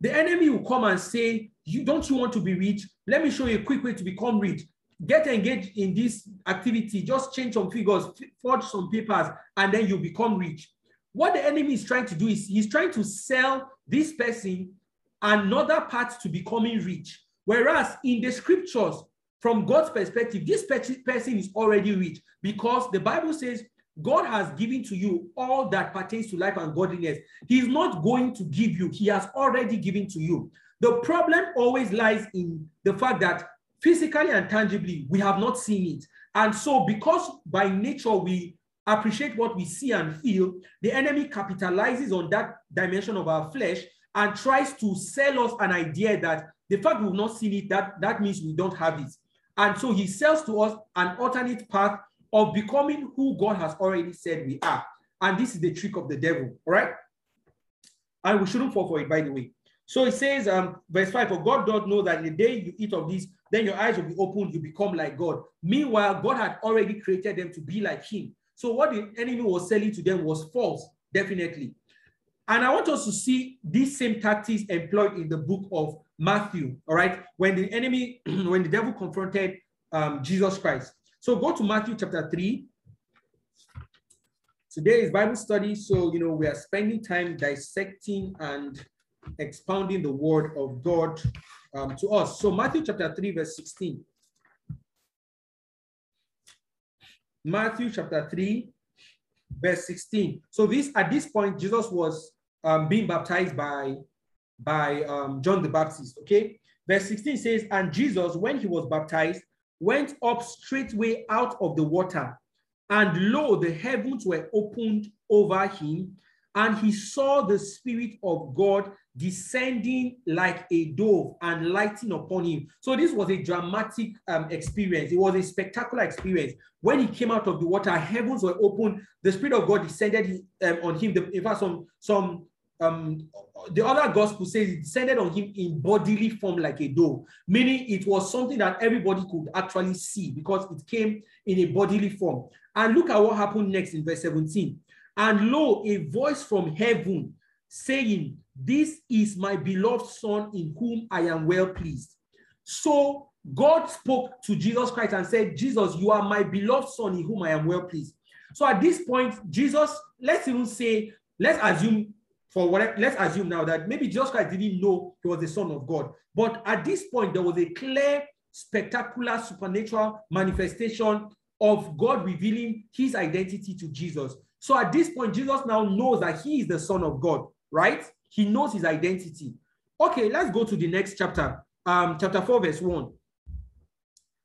The enemy will come and say, "You don't you want to be rich? Let me show you a quick way to become rich. Get engaged in this activity. Just change some figures, forge some papers, and then you become rich." What the enemy is trying to do is he's trying to sell this person another path to becoming rich. Whereas in the scriptures, from God's perspective, this person is already rich because the Bible says God has given to you all that pertains to life and godliness. He's not going to give you, He has already given to you. The problem always lies in the fact that physically and tangibly, we have not seen it. And so, because by nature we appreciate what we see and feel, the enemy capitalizes on that dimension of our flesh and tries to sell us an idea that the fact we've not seen it, that, that means we don't have it. And so he sells to us an alternate path of becoming who God has already said we are. And this is the trick of the devil, all right? And we shouldn't fall for it, by the way. So it says, um, verse 5 For God does know that the day you eat of this, then your eyes will be opened, you become like God. Meanwhile, God had already created them to be like Him. So what the enemy was selling to them was false, definitely. And I want us to see these same tactics employed in the book of Matthew, all right? When the enemy, when the devil confronted um, Jesus Christ. So go to Matthew chapter 3. Today is Bible study, so you know we are spending time dissecting and expounding the word of God um, to us. So Matthew chapter 3, verse 16. Matthew chapter 3, verse 16. So this at this point, Jesus was um, being baptized by, by um, John the Baptist. Okay. Verse 16 says, And Jesus, when he was baptized, went up straightway out of the water, and lo, the heavens were opened over him, and he saw the Spirit of God descending like a dove and lighting upon him. So this was a dramatic um, experience. It was a spectacular experience. When he came out of the water, heavens were opened. The Spirit of God descended um, on him. The, in fact, some some um, the other gospel says it descended on him in bodily form like a dove, meaning it was something that everybody could actually see because it came in a bodily form. And look at what happened next in verse 17. And lo, a voice from heaven saying, This is my beloved Son in whom I am well pleased. So God spoke to Jesus Christ and said, Jesus, you are my beloved Son in whom I am well pleased. So at this point, Jesus, let's even say, let's assume for what let's assume now that maybe Jesus Christ didn't know he was the Son of God. But at this point, there was a clear, spectacular, supernatural manifestation of God revealing his identity to Jesus. So at this point, Jesus now knows that he is the Son of God, right? He knows his identity. Okay, let's go to the next chapter, um, chapter 4, verse 1.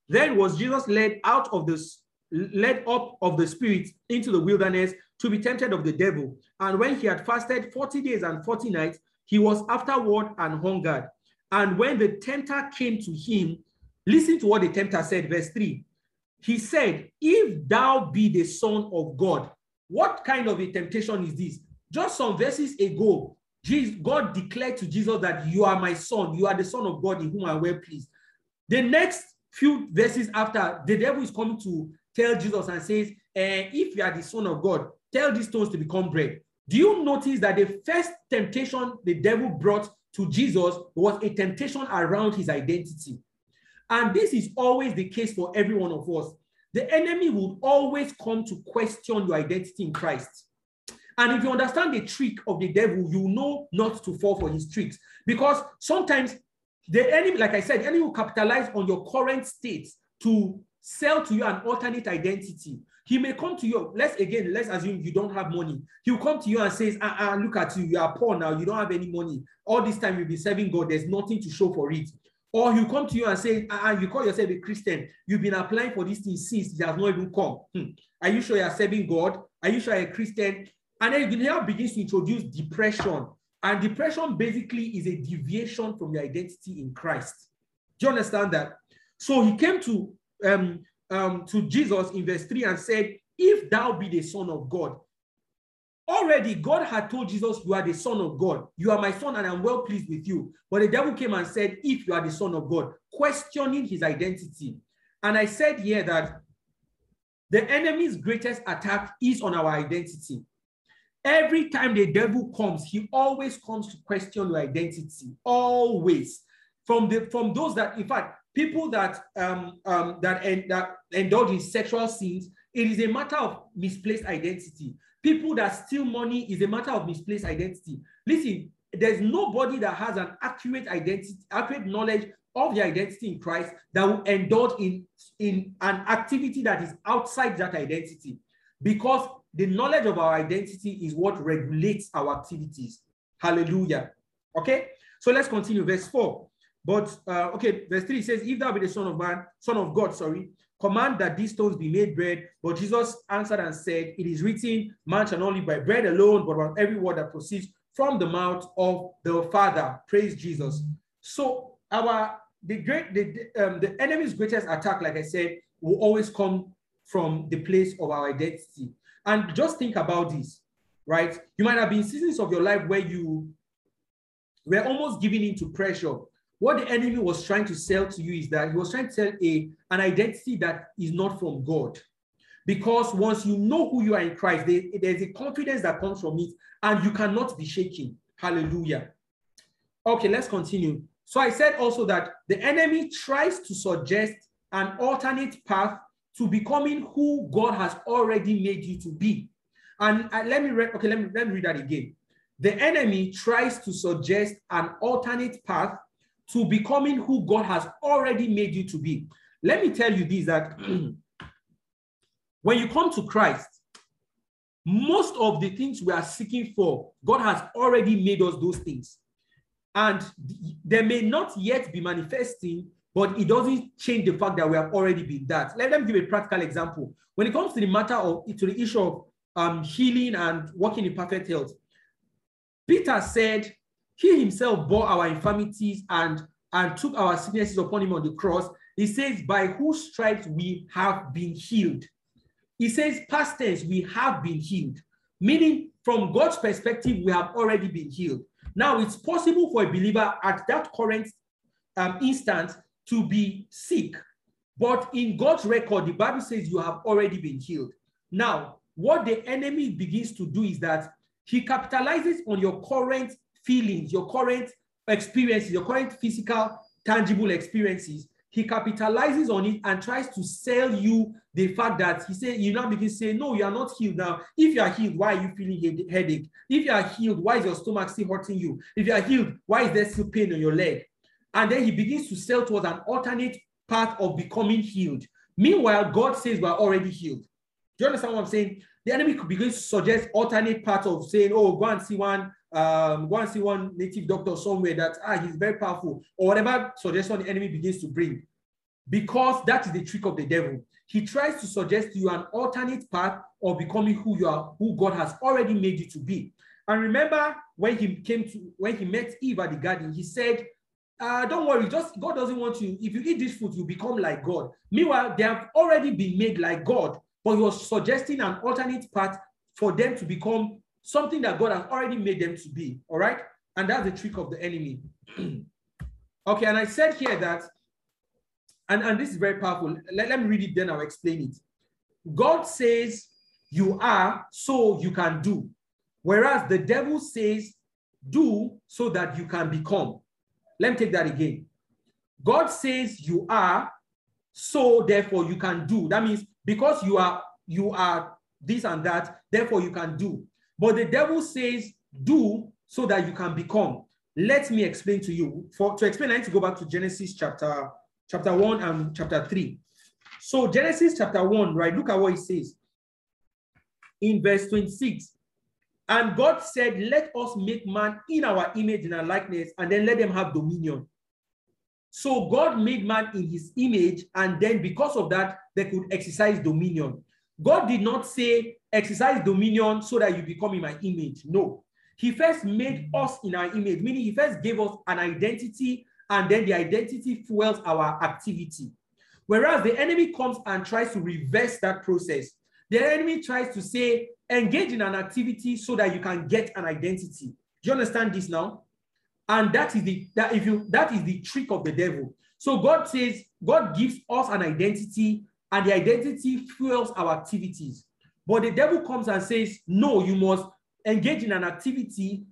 Then was Jesus led out of this, led up of the Spirit into the wilderness to be tempted of the devil. And when he had fasted 40 days and 40 nights, he was afterward and hungered. And when the tempter came to him, listen to what the tempter said, verse 3. He said, If thou be the Son of God, what kind of a temptation is this? Just some verses ago, Jesus, God declared to Jesus that you are my son, you are the son of God in whom I am well pleased. The next few verses after, the devil is coming to tell Jesus and says, eh, If you are the son of God, tell these stones to become bread. Do you notice that the first temptation the devil brought to Jesus was a temptation around his identity? And this is always the case for every one of us. The enemy will always come to question your identity in Christ. And if you understand the trick of the devil, you know not to fall for his tricks. Because sometimes the enemy, like I said, enemy will capitalize on your current state to sell to you an alternate identity. He may come to you. Let's again, let's assume you don't have money. He'll come to you and says, uh, uh, look at you, you are poor now, you don't have any money. All this time you've been serving God, there's nothing to show for it. Or he'll come to you and say, uh, uh, you call yourself a Christian, you've been applying for this thing since it has not even come. Hmm. Are you sure you're serving God? Are you sure you're a Christian? And then now begins to introduce depression. And depression basically is a deviation from your identity in Christ. Do you understand that? So he came to um, um, to Jesus in verse 3 and said, If thou be the Son of God, already God had told Jesus, You are the Son of God. You are my son, and I'm well pleased with you. But the devil came and said, If you are the Son of God, questioning his identity. And I said here that the enemy's greatest attack is on our identity. Every time the devil comes, he always comes to question your identity. Always. From the from those that, in fact, people that um, um, that, that indulge in sexual sins, it is a matter of misplaced identity. People that steal money is a matter of misplaced identity. Listen, there's nobody that has an accurate identity, accurate knowledge of the identity in Christ that will indulge in, in an activity that is outside that identity. Because the knowledge of our identity is what regulates our activities. Hallelujah. Okay, so let's continue. Verse 4. But uh, okay, verse 3 says, If thou be the son of man, son of God, sorry, command that these stones be made bread. But Jesus answered and said, It is written, Man shall not live by bread alone, but by every word that proceeds from the mouth of the Father. Praise Jesus. So our the great the, um, the enemy's greatest attack, like I said, will always come from the place of our identity. And just think about this, right? You might have been seasons of your life where you were almost giving into pressure what the enemy was trying to sell to you is that he was trying to sell a, an identity that is not from God. Because once you know who you are in Christ, there, there's a confidence that comes from it, and you cannot be shaken. Hallelujah. Okay, let's continue. So I said also that the enemy tries to suggest an alternate path to becoming who God has already made you to be. And uh, let me read, okay, let me, let me read that again. The enemy tries to suggest an alternate path to becoming who God has already made you to be. Let me tell you this that when you come to Christ, most of the things we are seeking for, God has already made us those things. And they may not yet be manifesting, but it doesn't change the fact that we have already been that. Let them give a practical example. When it comes to the matter of to the issue of um, healing and working in perfect health, Peter said, he himself bore our infirmities and, and took our sicknesses upon him on the cross. He says, by whose stripes we have been healed. He says, past tense, we have been healed. Meaning, from God's perspective, we have already been healed. Now, it's possible for a believer at that current um, instant to be sick. But in God's record, the Bible says you have already been healed. Now, what the enemy begins to do is that he capitalizes on your current feelings, your current experiences, your current physical, tangible experiences, he capitalizes on it and tries to sell you the fact that he said, you now begin to say, no, you are not healed now. If you are healed, why are you feeling headache? If you are healed, why is your stomach still hurting you? If you are healed, why is there still pain on your leg? And then he begins to sell towards an alternate path of becoming healed. Meanwhile, God says we're already healed. Do you understand what I'm saying? The enemy could begin to suggest alternate path of saying, oh, go and see one, um, go and see one native doctor somewhere that ah, he's very powerful, or whatever suggestion the enemy begins to bring. Because that is the trick of the devil. He tries to suggest to you an alternate path of becoming who you are, who God has already made you to be. And remember when he came to when he met Eve at the garden, he said, uh, don't worry, just God doesn't want you. If you eat this food, you become like God. Meanwhile, they have already been made like God, but he was suggesting an alternate path for them to become something that God has already made them to be. All right. And that's the trick of the enemy. okay. And I said here that, and, and this is very powerful. Let, let me read it, then I'll explain it. God says, You are, so you can do. Whereas the devil says, Do so that you can become. Let me take that again. God says you are, so therefore you can do. That means because you are you are this and that, therefore you can do. But the devil says do so that you can become. Let me explain to you. For to explain, I need to go back to Genesis chapter chapter 1 and chapter 3. So Genesis chapter 1, right? Look at what it says. In verse 26, and God said, Let us make man in our image and our likeness, and then let them have dominion. So God made man in his image, and then because of that, they could exercise dominion. God did not say, exercise dominion so that you become in my image. No. He first made us in our image, meaning he first gave us an identity, and then the identity fuels our activity. Whereas the enemy comes and tries to reverse that process. The enemy tries to say, engage in an activity so that you can get an identity. Do you understand this now? And that is the that if you that is the trick of the devil. So God says, God gives us an identity, and the identity fuels our activities. But the devil comes and says, No, you must engage in an activity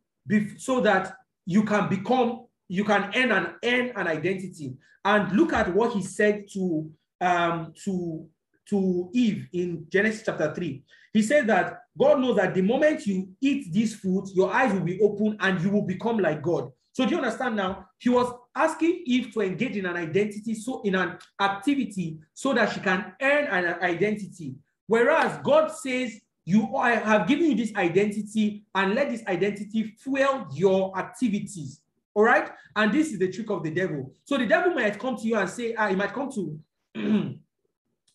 so that you can become, you can earn an earn an identity. And look at what he said to um to to Eve in Genesis chapter 3. He said that God knows that the moment you eat this food, your eyes will be open and you will become like God. So do you understand now? He was asking Eve to engage in an identity, so in an activity, so that she can earn an identity. Whereas God says, You I have given you this identity, and let this identity fuel your activities. All right. And this is the trick of the devil. So the devil might come to you and say, ah, he might come to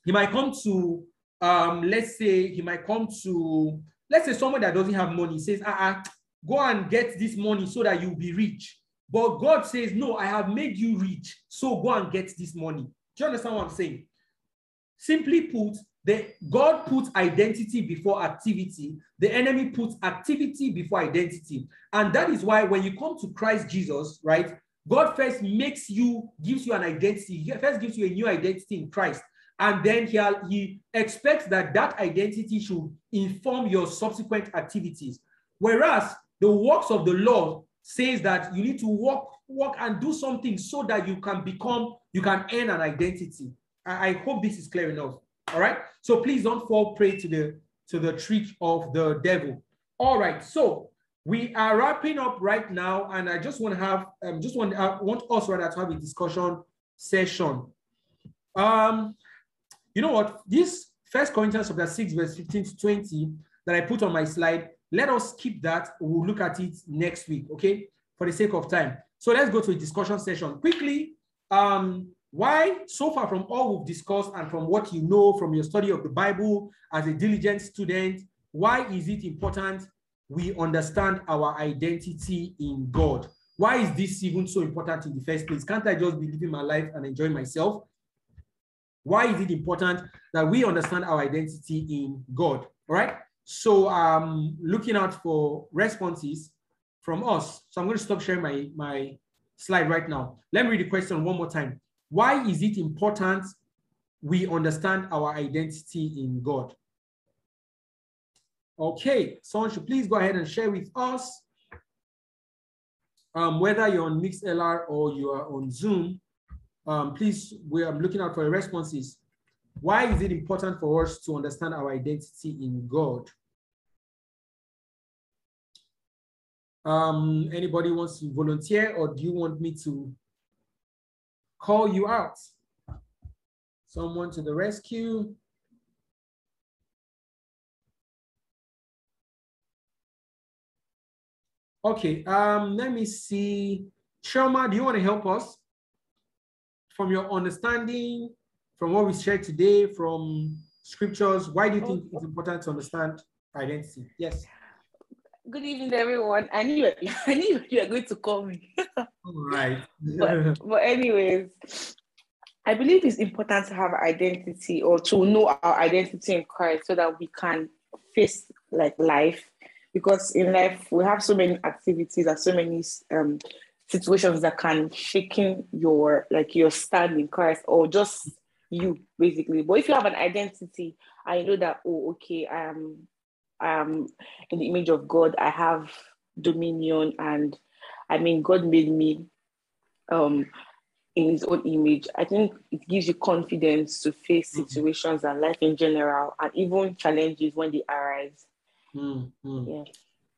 he might come to um, let's say he might come to, let's say someone that doesn't have money says, ah, ah, go and get this money so that you'll be rich. But God says, no, I have made you rich, so go and get this money. Do you understand what I'm saying? Simply put, the, God puts identity before activity. The enemy puts activity before identity. And that is why when you come to Christ Jesus, right, God first makes you, gives you an identity. He first gives you a new identity in Christ. And then he, he expects that that identity should inform your subsequent activities. Whereas the works of the law says that you need to work, work and do something so that you can become, you can earn an identity. I, I hope this is clear enough. All right. So please don't fall prey to the to the trick of the devil. All right. So we are wrapping up right now, and I just want to have um, just want I want us rather to have a discussion session. Um, you know what? This First Corinthians chapter 6, verse 15 to 20 that I put on my slide, let us keep that. We'll look at it next week, okay? For the sake of time. So let's go to a discussion session. Quickly, um, why, so far from all we've discussed and from what you know from your study of the Bible as a diligent student, why is it important we understand our identity in God? Why is this even so important in the first place? Can't I just be living my life and enjoy myself? Why is it important that we understand our identity in God? All right. So I'm looking out for responses from us. So I'm going to stop sharing my, my slide right now. Let me read the question one more time. Why is it important we understand our identity in God? Okay, someone should please go ahead and share with us um, whether you're on MixLR or you are on Zoom Um, please, we are looking out for your responses. Why is it important for us to understand our identity in God? Um, anybody wants to volunteer or do you want me to call you out? Someone to the rescue. Okay, um, let me see. Sharma, do you want to help us? From your understanding, from what we shared today, from scriptures, why do you think it's important to understand identity? Yes. Good evening, everyone. I knew I knew you were going to call me. All right. but, but anyways, I believe it's important to have identity or to know our identity in Christ so that we can face like life. Because in life we have so many activities and so many um, situations that can shaking your like your stand in Christ or just you basically. But if you have an identity, I know that oh okay, I am I am in the image of God, I have dominion and I mean God made me um in his own image. I think it gives you confidence to face Mm-hmm. situations and life in general and even challenges when they arise. Mm, mm. Yeah.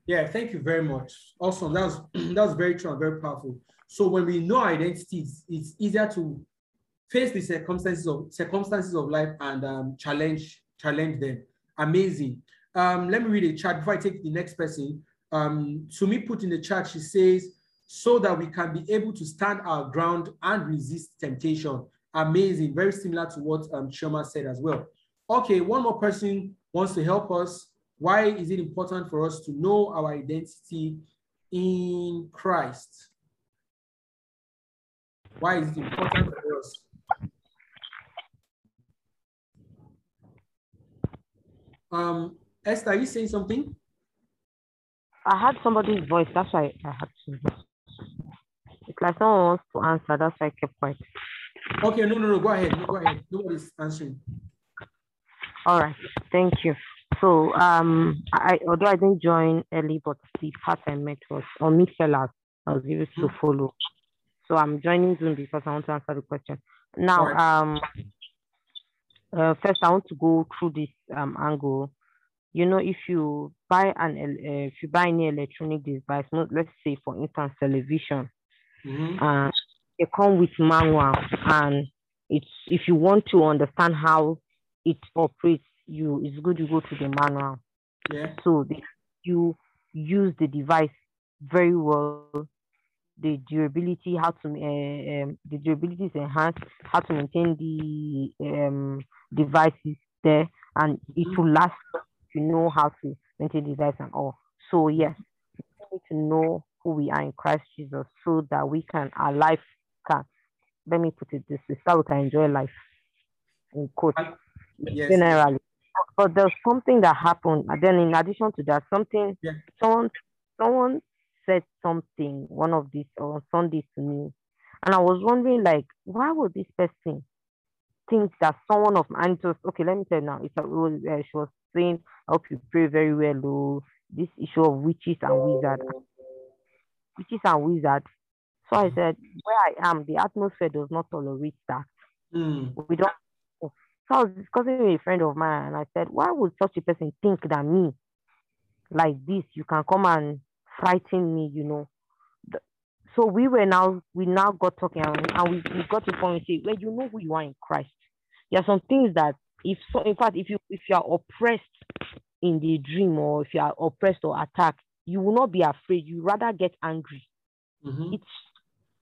Yeah, thank you very much. Awesome. That's that's very true and very powerful. So when we know our identity, it's, it's easier to face the circumstances of circumstances of life and um, challenge challenge them. Amazing. Um, let me read a chat before I take the next person. Um, Sumi put in the chat, she says, so that we can be able to stand our ground and resist temptation. Amazing. Very similar to what um, said as well. Okay, one more person wants to help us. Why is it important for us to know our identity in Christ? Why is it important for us? Um, Esther, are you saying something? I had somebody's voice. That's why I had to. It's like someone wants to answer. That's why I kept quiet. Okay, no, no, no, go ahead. Go ahead. Nobody's answering. All right. Thank you. So, um, I although I didn't join early, but the part I met was on Mixlr. I was able to follow. So I'm joining Zoom because I want to answer the question. Now, Alright. um, uh, first I want to go through this um angle. You know, if you buy an uh, if you buy any electronic device, not let's say for instance television, Mhm. uh, they come with manual and it's if you want to understand how it operates you it's good you go to the manual Yeah. so the, you use the device very well the durability how to uh, um, the durability is enhanced how to maintain the um, devices there and it Mhm. will last if you know how to maintain the device and all so yes we need to know who we are in Christ Jesus so that we can our life can let me put it this way so we can enjoy life in quote Yes. generally but there's something that happened and then in addition to that something Yeah. someone someone said something one of these on sunday to me and i was wondering like why would this person think that someone of and it okay let me tell you now it's a, it was, uh, she was saying i hope you pray very well oh this issue of witches and wizards witches and wizards so i said where i am the atmosphere does not tolerate that Mm. we don't. So I was discussing with a friend of mine, and I said, "Why would such a person think that me, like this, you can come and frighten me?" You know. So we were now, we now got talking, and, and we, we got to point. where you know who you are in Christ, there are some things that, if so, in fact, if you if you are oppressed in the dream, or if you are oppressed or attacked, you will not be afraid. You rather get angry Mhm. it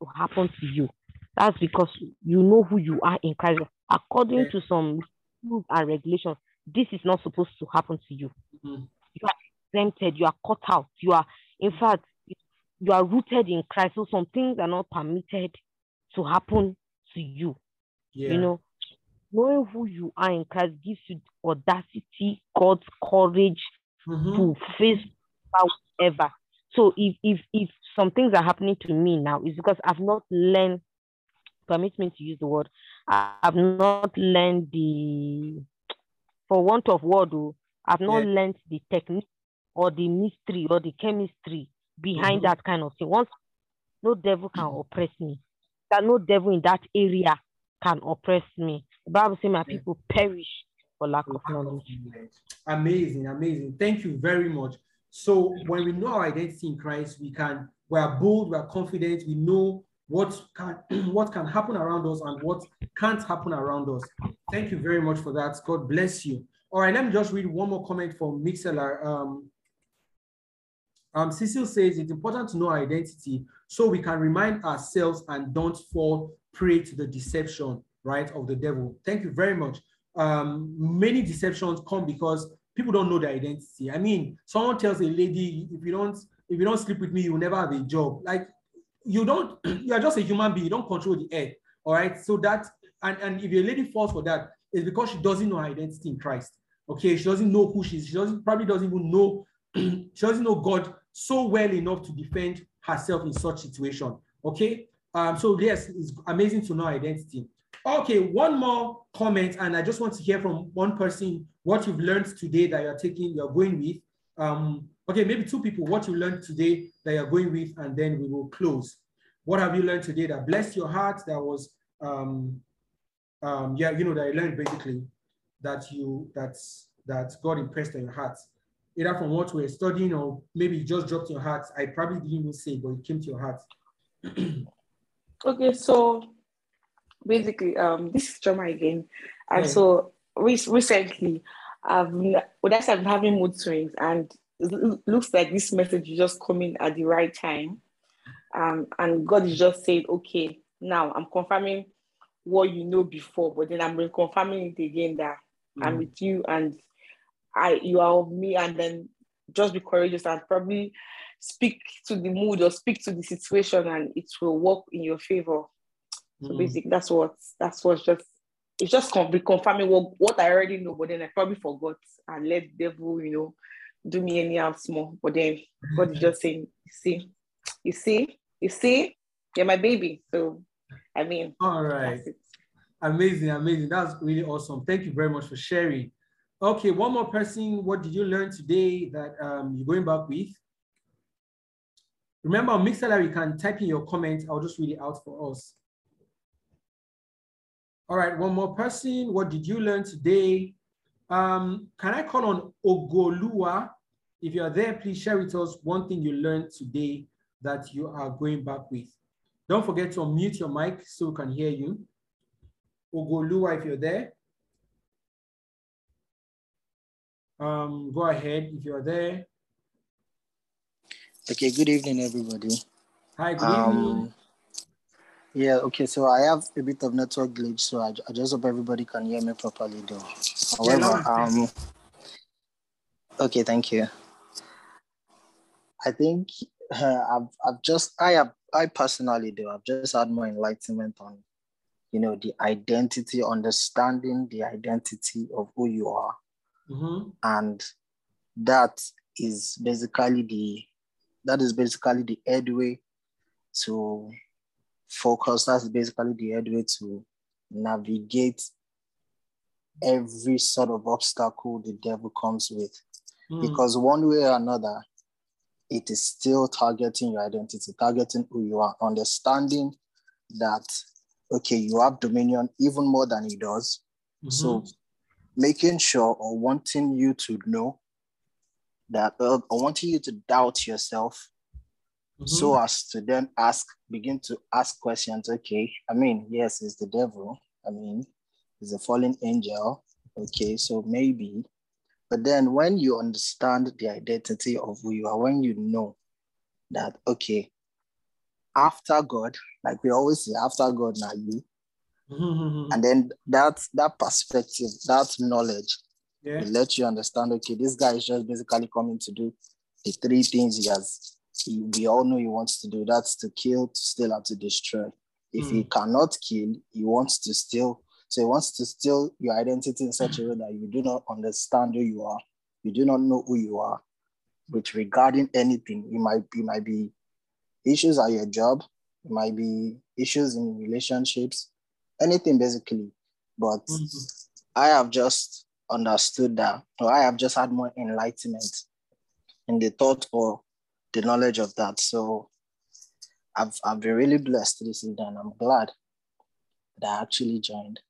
will happen to you. That's because you know who you are in Christ. According Yeah. to some rules and regulations, this is not supposed to happen to you. Mhm. You are exempted, you are cut out, you are, in fact, you are rooted in Christ. So some things are not permitted to happen to you. Yeah. You know, knowing who you are in Christ gives you audacity, God's courage, Mhm. to face whatever. So if if if some things are happening to me now, it's because I've not learned. Permit me to use the word. I've not learned the, for want of word, oh, I've not Yeah. learned the technique or the mystery or the chemistry behind Mhm. that kind of thing. Once no devil can oppress me. that no devil in that area can oppress me. The Bible says my people perish for lack of knowledge. Amazing, amazing. Thank you very much. So when we know our identity in Christ, we can we are bold, we are confident, we know what can what can happen around us and what can't happen around us. Thank you very much for that. God bless you. All right, let me just read one more comment from Mixlr. Um, um, Cecil says it's important to know our identity so we can remind ourselves and don't fall prey to the deception, right, of the devil. Thank you very much. Um, many deceptions come because people don't know their identity. I mean, someone tells a lady, if you don't, if you don't sleep with me, you will never have a job. Like you don't, you are just a human being, you don't control the earth. All right. So that, and, and if a lady falls for that, it's because she doesn't know her identity in Christ. Okay, she doesn't know who she is. She doesn't probably doesn't even know, she doesn't know God so well enough to defend herself in such situation. Okay. Um, so yes, it's amazing to know identity. Okay, one more comment, and I just want to hear from one person what you've learned today that you're taking, you're going with. Um, okay, maybe two people, what you learned today that you're going with, and then we will close. What have you learned today that blessed your heart? That was, um, um, yeah, you know, that you learned basically that you that's that God impressed on your heart, either from what we're studying or maybe just dropped your heart. I probably didn't even say, but it came to your heart. okay, so basically, um, this is Choma again, and yeah. so re- recently, I've well, that's I'm having mood swings, and it looks like this message is just coming at the right time, um, and God is just saying, okay, now I'm confirming what you know before, but then I'm reconfirming it again that mm. I'm with you and I you are of me, and then just be courageous and probably speak to the mood or speak to the situation and it will work in your favor. So mm. basically that's what that's what's just it's just reconfirming what, what I already know, but then I probably forgot and let the devil, you know, do me any anyhow small. But then God is just saying, you see, you see, you see, you're my baby. So I mean, all right. Amazing, amazing. That's really awesome. Thank you very much for sharing. Okay, one more person. What did you learn today that um, you're going back with? Remember, on Mixlr, you can type in your comment. I'll just read it out for us. All right, one more person. What did you learn today? Um, can I call on Ogolua? If you're there, please share with us one thing you learned today that you are going back with. Don't forget to unmute your mic so we can hear you. Ogolua, if you're there. Um, go ahead if you're there. Okay, good evening, everybody. Hi, good um, evening. Yeah, okay, so I have a bit of network glitch, so I, I just hope everybody can hear me properly though. However, um, okay, thank you. I think uh, I've, I've just, I have, I personally do, I've just had more enlightenment on, you know, the identity, understanding the identity of who you are. Mm-hmm. And that is basically the, that is basically the headway to focus. That's basically the headway to navigate every sort of obstacle the devil comes with. Mm. Because one way or another, it is still targeting your identity, targeting who you are, understanding that, okay, you have dominion even more than he does. Mm-hmm. So making sure or wanting you to know that, uh, or wanting you to doubt yourself Mm-hmm. So as to then ask, begin to ask questions. Okay, I mean, yes, it's the devil. I mean, it's a fallen angel. Okay, so maybe. But then when you understand the identity of who you are, when you know that, okay, after God, like we always say, after God, now you. Mm-hmm. And then that that perspective, that knowledge, yeah. let you understand, okay, this guy is just basically coming to do the three things he has he, we all know he wants to do that's to kill, to steal, and to destroy. If mm. he hmm. cannot kill, he wants to steal. So he wants to steal your identity in such a way that you do not understand who you are. You do not know who you are. But regarding anything, it might be might be issues at your job, it might be issues in relationships, anything basically. But mm-hmm. I have just understood that, or I have just had more enlightenment in the thought or the knowledge of that. So I've, I've been really blessed this evening. I'm glad that I actually joined.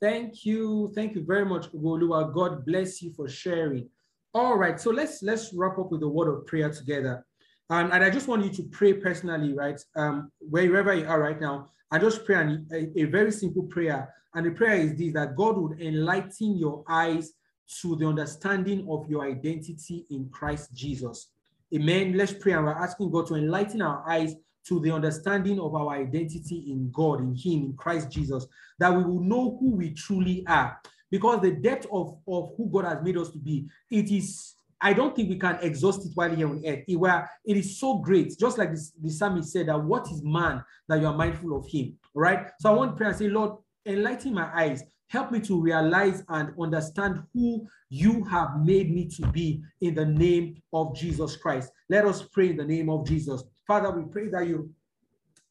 Thank you. Thank you very much, Ugolua. God bless you for sharing. All right, so let's let's wrap up with a word of prayer together. And I just want you to pray personally, right? Um, wherever you are right now, I just pray an, a, a very simple prayer. And the prayer is this that God would enlighten your eyes to the understanding of your identity in Christ Jesus. Amen. Let's pray. And we're asking God to enlighten our eyes to the understanding of our identity in God, in Him, in Christ Jesus, that we will know who we truly are. Because the depth of, of who God has made us to be, it is, I don't think we can exhaust it while here on earth. It, where it is so great, just like this, the psalmist said, that what is man that you are mindful of him? Right. So I want to pray and say, Lord, enlighten my eyes help me to realize and understand who you have made me to be in the name of Jesus Christ. Let us pray in the name of Jesus. Father, we pray that you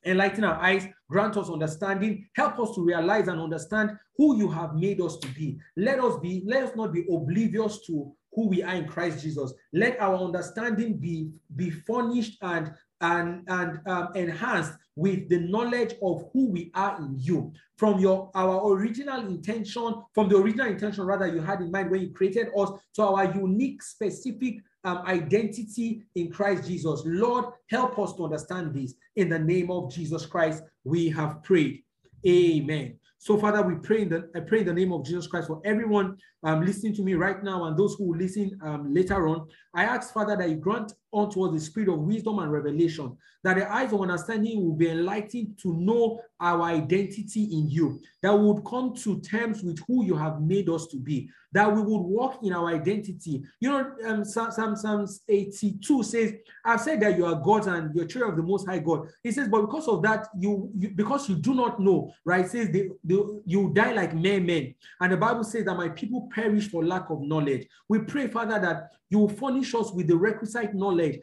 enlighten our eyes, grant us understanding, help us to realize and understand who you have made us to be. Let us be, let us not be oblivious to who we are in Christ Jesus. Let our understanding be, be furnished and and, and um, enhanced with the knowledge of who we are in you from your our original intention from the original intention rather you had in mind when you created us to our unique specific um, identity in Christ Jesus. Lord, help us to understand this. In the name of Jesus Christ, we have prayed. Amen. So, Father, we pray in the I pray in the name of Jesus Christ for everyone um, listening to me right now and those who will listen um, later on. I ask, Father, that you grant unto us the spirit of wisdom and revelation, that the eyes of understanding will be enlightened to know our identity in you, that we would come to terms with who you have made us to be, that we would walk in our identity. You know, um, Psalm, Psalms 82 says, I've said that you are God and you're children of the Most High God. He says, but because of that, you, you because you do not know, right? It says they, they, you die like mere men. And the Bible says that my people perish for lack of knowledge. We pray, Father, that you furnish us with the requisite knowledge,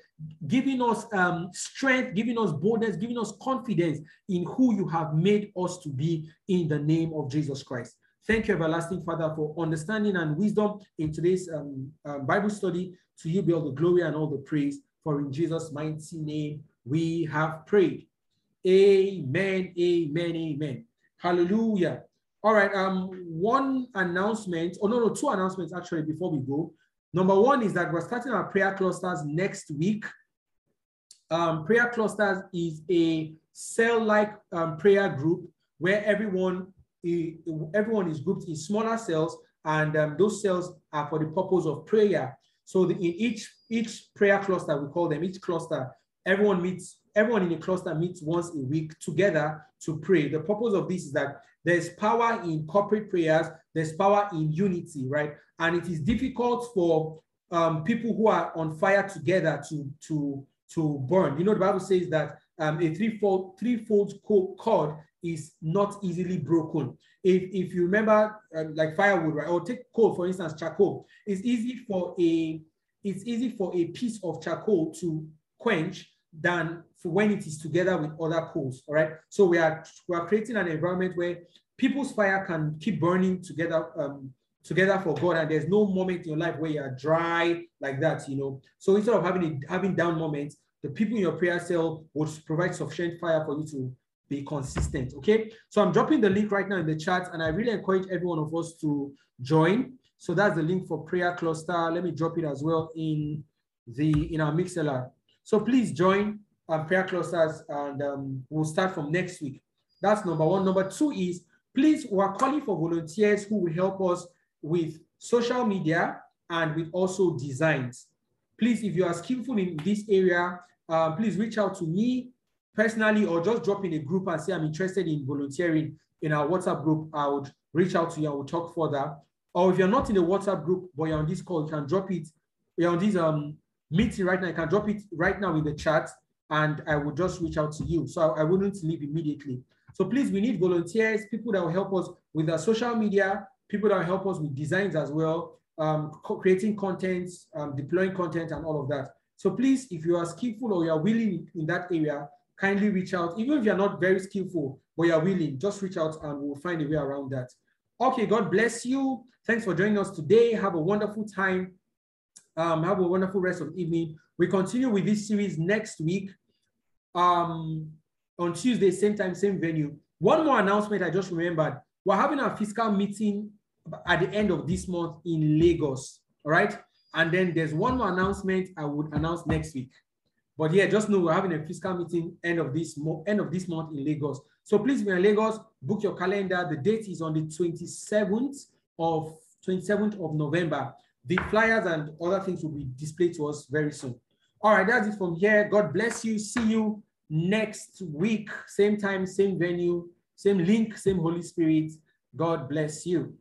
giving us um, strength, giving us boldness, giving us confidence in who you have made us to be in the name of Jesus Christ. Thank you, everlasting Father, for understanding and wisdom in today's um, uh, Bible study. To you be all the glory and all the praise. For in Jesus' mighty name we have prayed. Amen, amen, amen. Hallelujah. All right, um, one announcement, oh no, no, two announcements actually before we go. Number one is that we're starting our prayer clusters next week. Um, prayer clusters is a cell-like um, prayer group where everyone everyone is grouped in smaller cells, and um, those cells are for the purpose of prayer. So the, in each each prayer cluster, we call them each cluster, everyone meets everyone in a cluster meets once a week together to pray. The purpose of this is that there's power in corporate prayers, there's power in unity, right? And it is difficult for um, people who are on fire together to to to burn. You know, the Bible says that um, a threefold threefold cord is not easily broken. If, if you remember, uh, like firewood, right, or take coal for instance, charcoal. It's easy for a it's easy for a piece of charcoal to quench than for when it is together with other coals. All right. So we are we are creating an environment where people's fire can keep burning together um, together for God, and there's no moment in your life where you are dry like that. You know. So instead of having a, having down moments, the people in your prayer cell would provide sufficient fire for you to be consistent. Okay. So I'm dropping the link right now in the chat, and I really encourage every one of us to join. So that's the link for prayer cluster. Let me drop it as well in the in our Mixlr. So please join our prayer clusters, and um, we'll start from next week. That's number one. Number two is please we're calling for volunteers who will help us with social media and with also designs. Please, if you are skillful in this area, uh, please reach out to me personally or just drop in a group and say I'm interested in volunteering in our WhatsApp group. I would reach out to you and we'll talk further. Or if you're not in the WhatsApp group, but you're on this call, you can drop it. You're on this um, meeting right now. You can drop it right now in the chat and I will just reach out to you. So I wouldn't leave immediately. So please, we need volunteers, people that will help us with our social media, people that will help us with designs as well, um, creating content, um, deploying content and all of that. So please, if you are skillful or you are willing in that area, kindly reach out. Even if you're not very skillful, but you're willing, just reach out and we'll find a way around that. Okay, God bless you. Thanks for joining us today. Have a wonderful time. Um, have a wonderful rest of evening. We continue with this series next week. um, on Tuesday, same time, same venue. One more announcement I just remembered. We're having a fiscal meeting at the end of this month in Lagos. All right. And then there's one more announcement I would announce next week. But yeah, just know we're having a fiscal meeting end of this end of this month in Lagos. So please, if you're in Lagos, book your calendar. The date is on the 27th of 27th of November. The flyers and other things will be displayed to us very soon. All right, that's it from here. God bless you. See you next week. Same time, same venue, same link, same Holy Spirit. God bless you.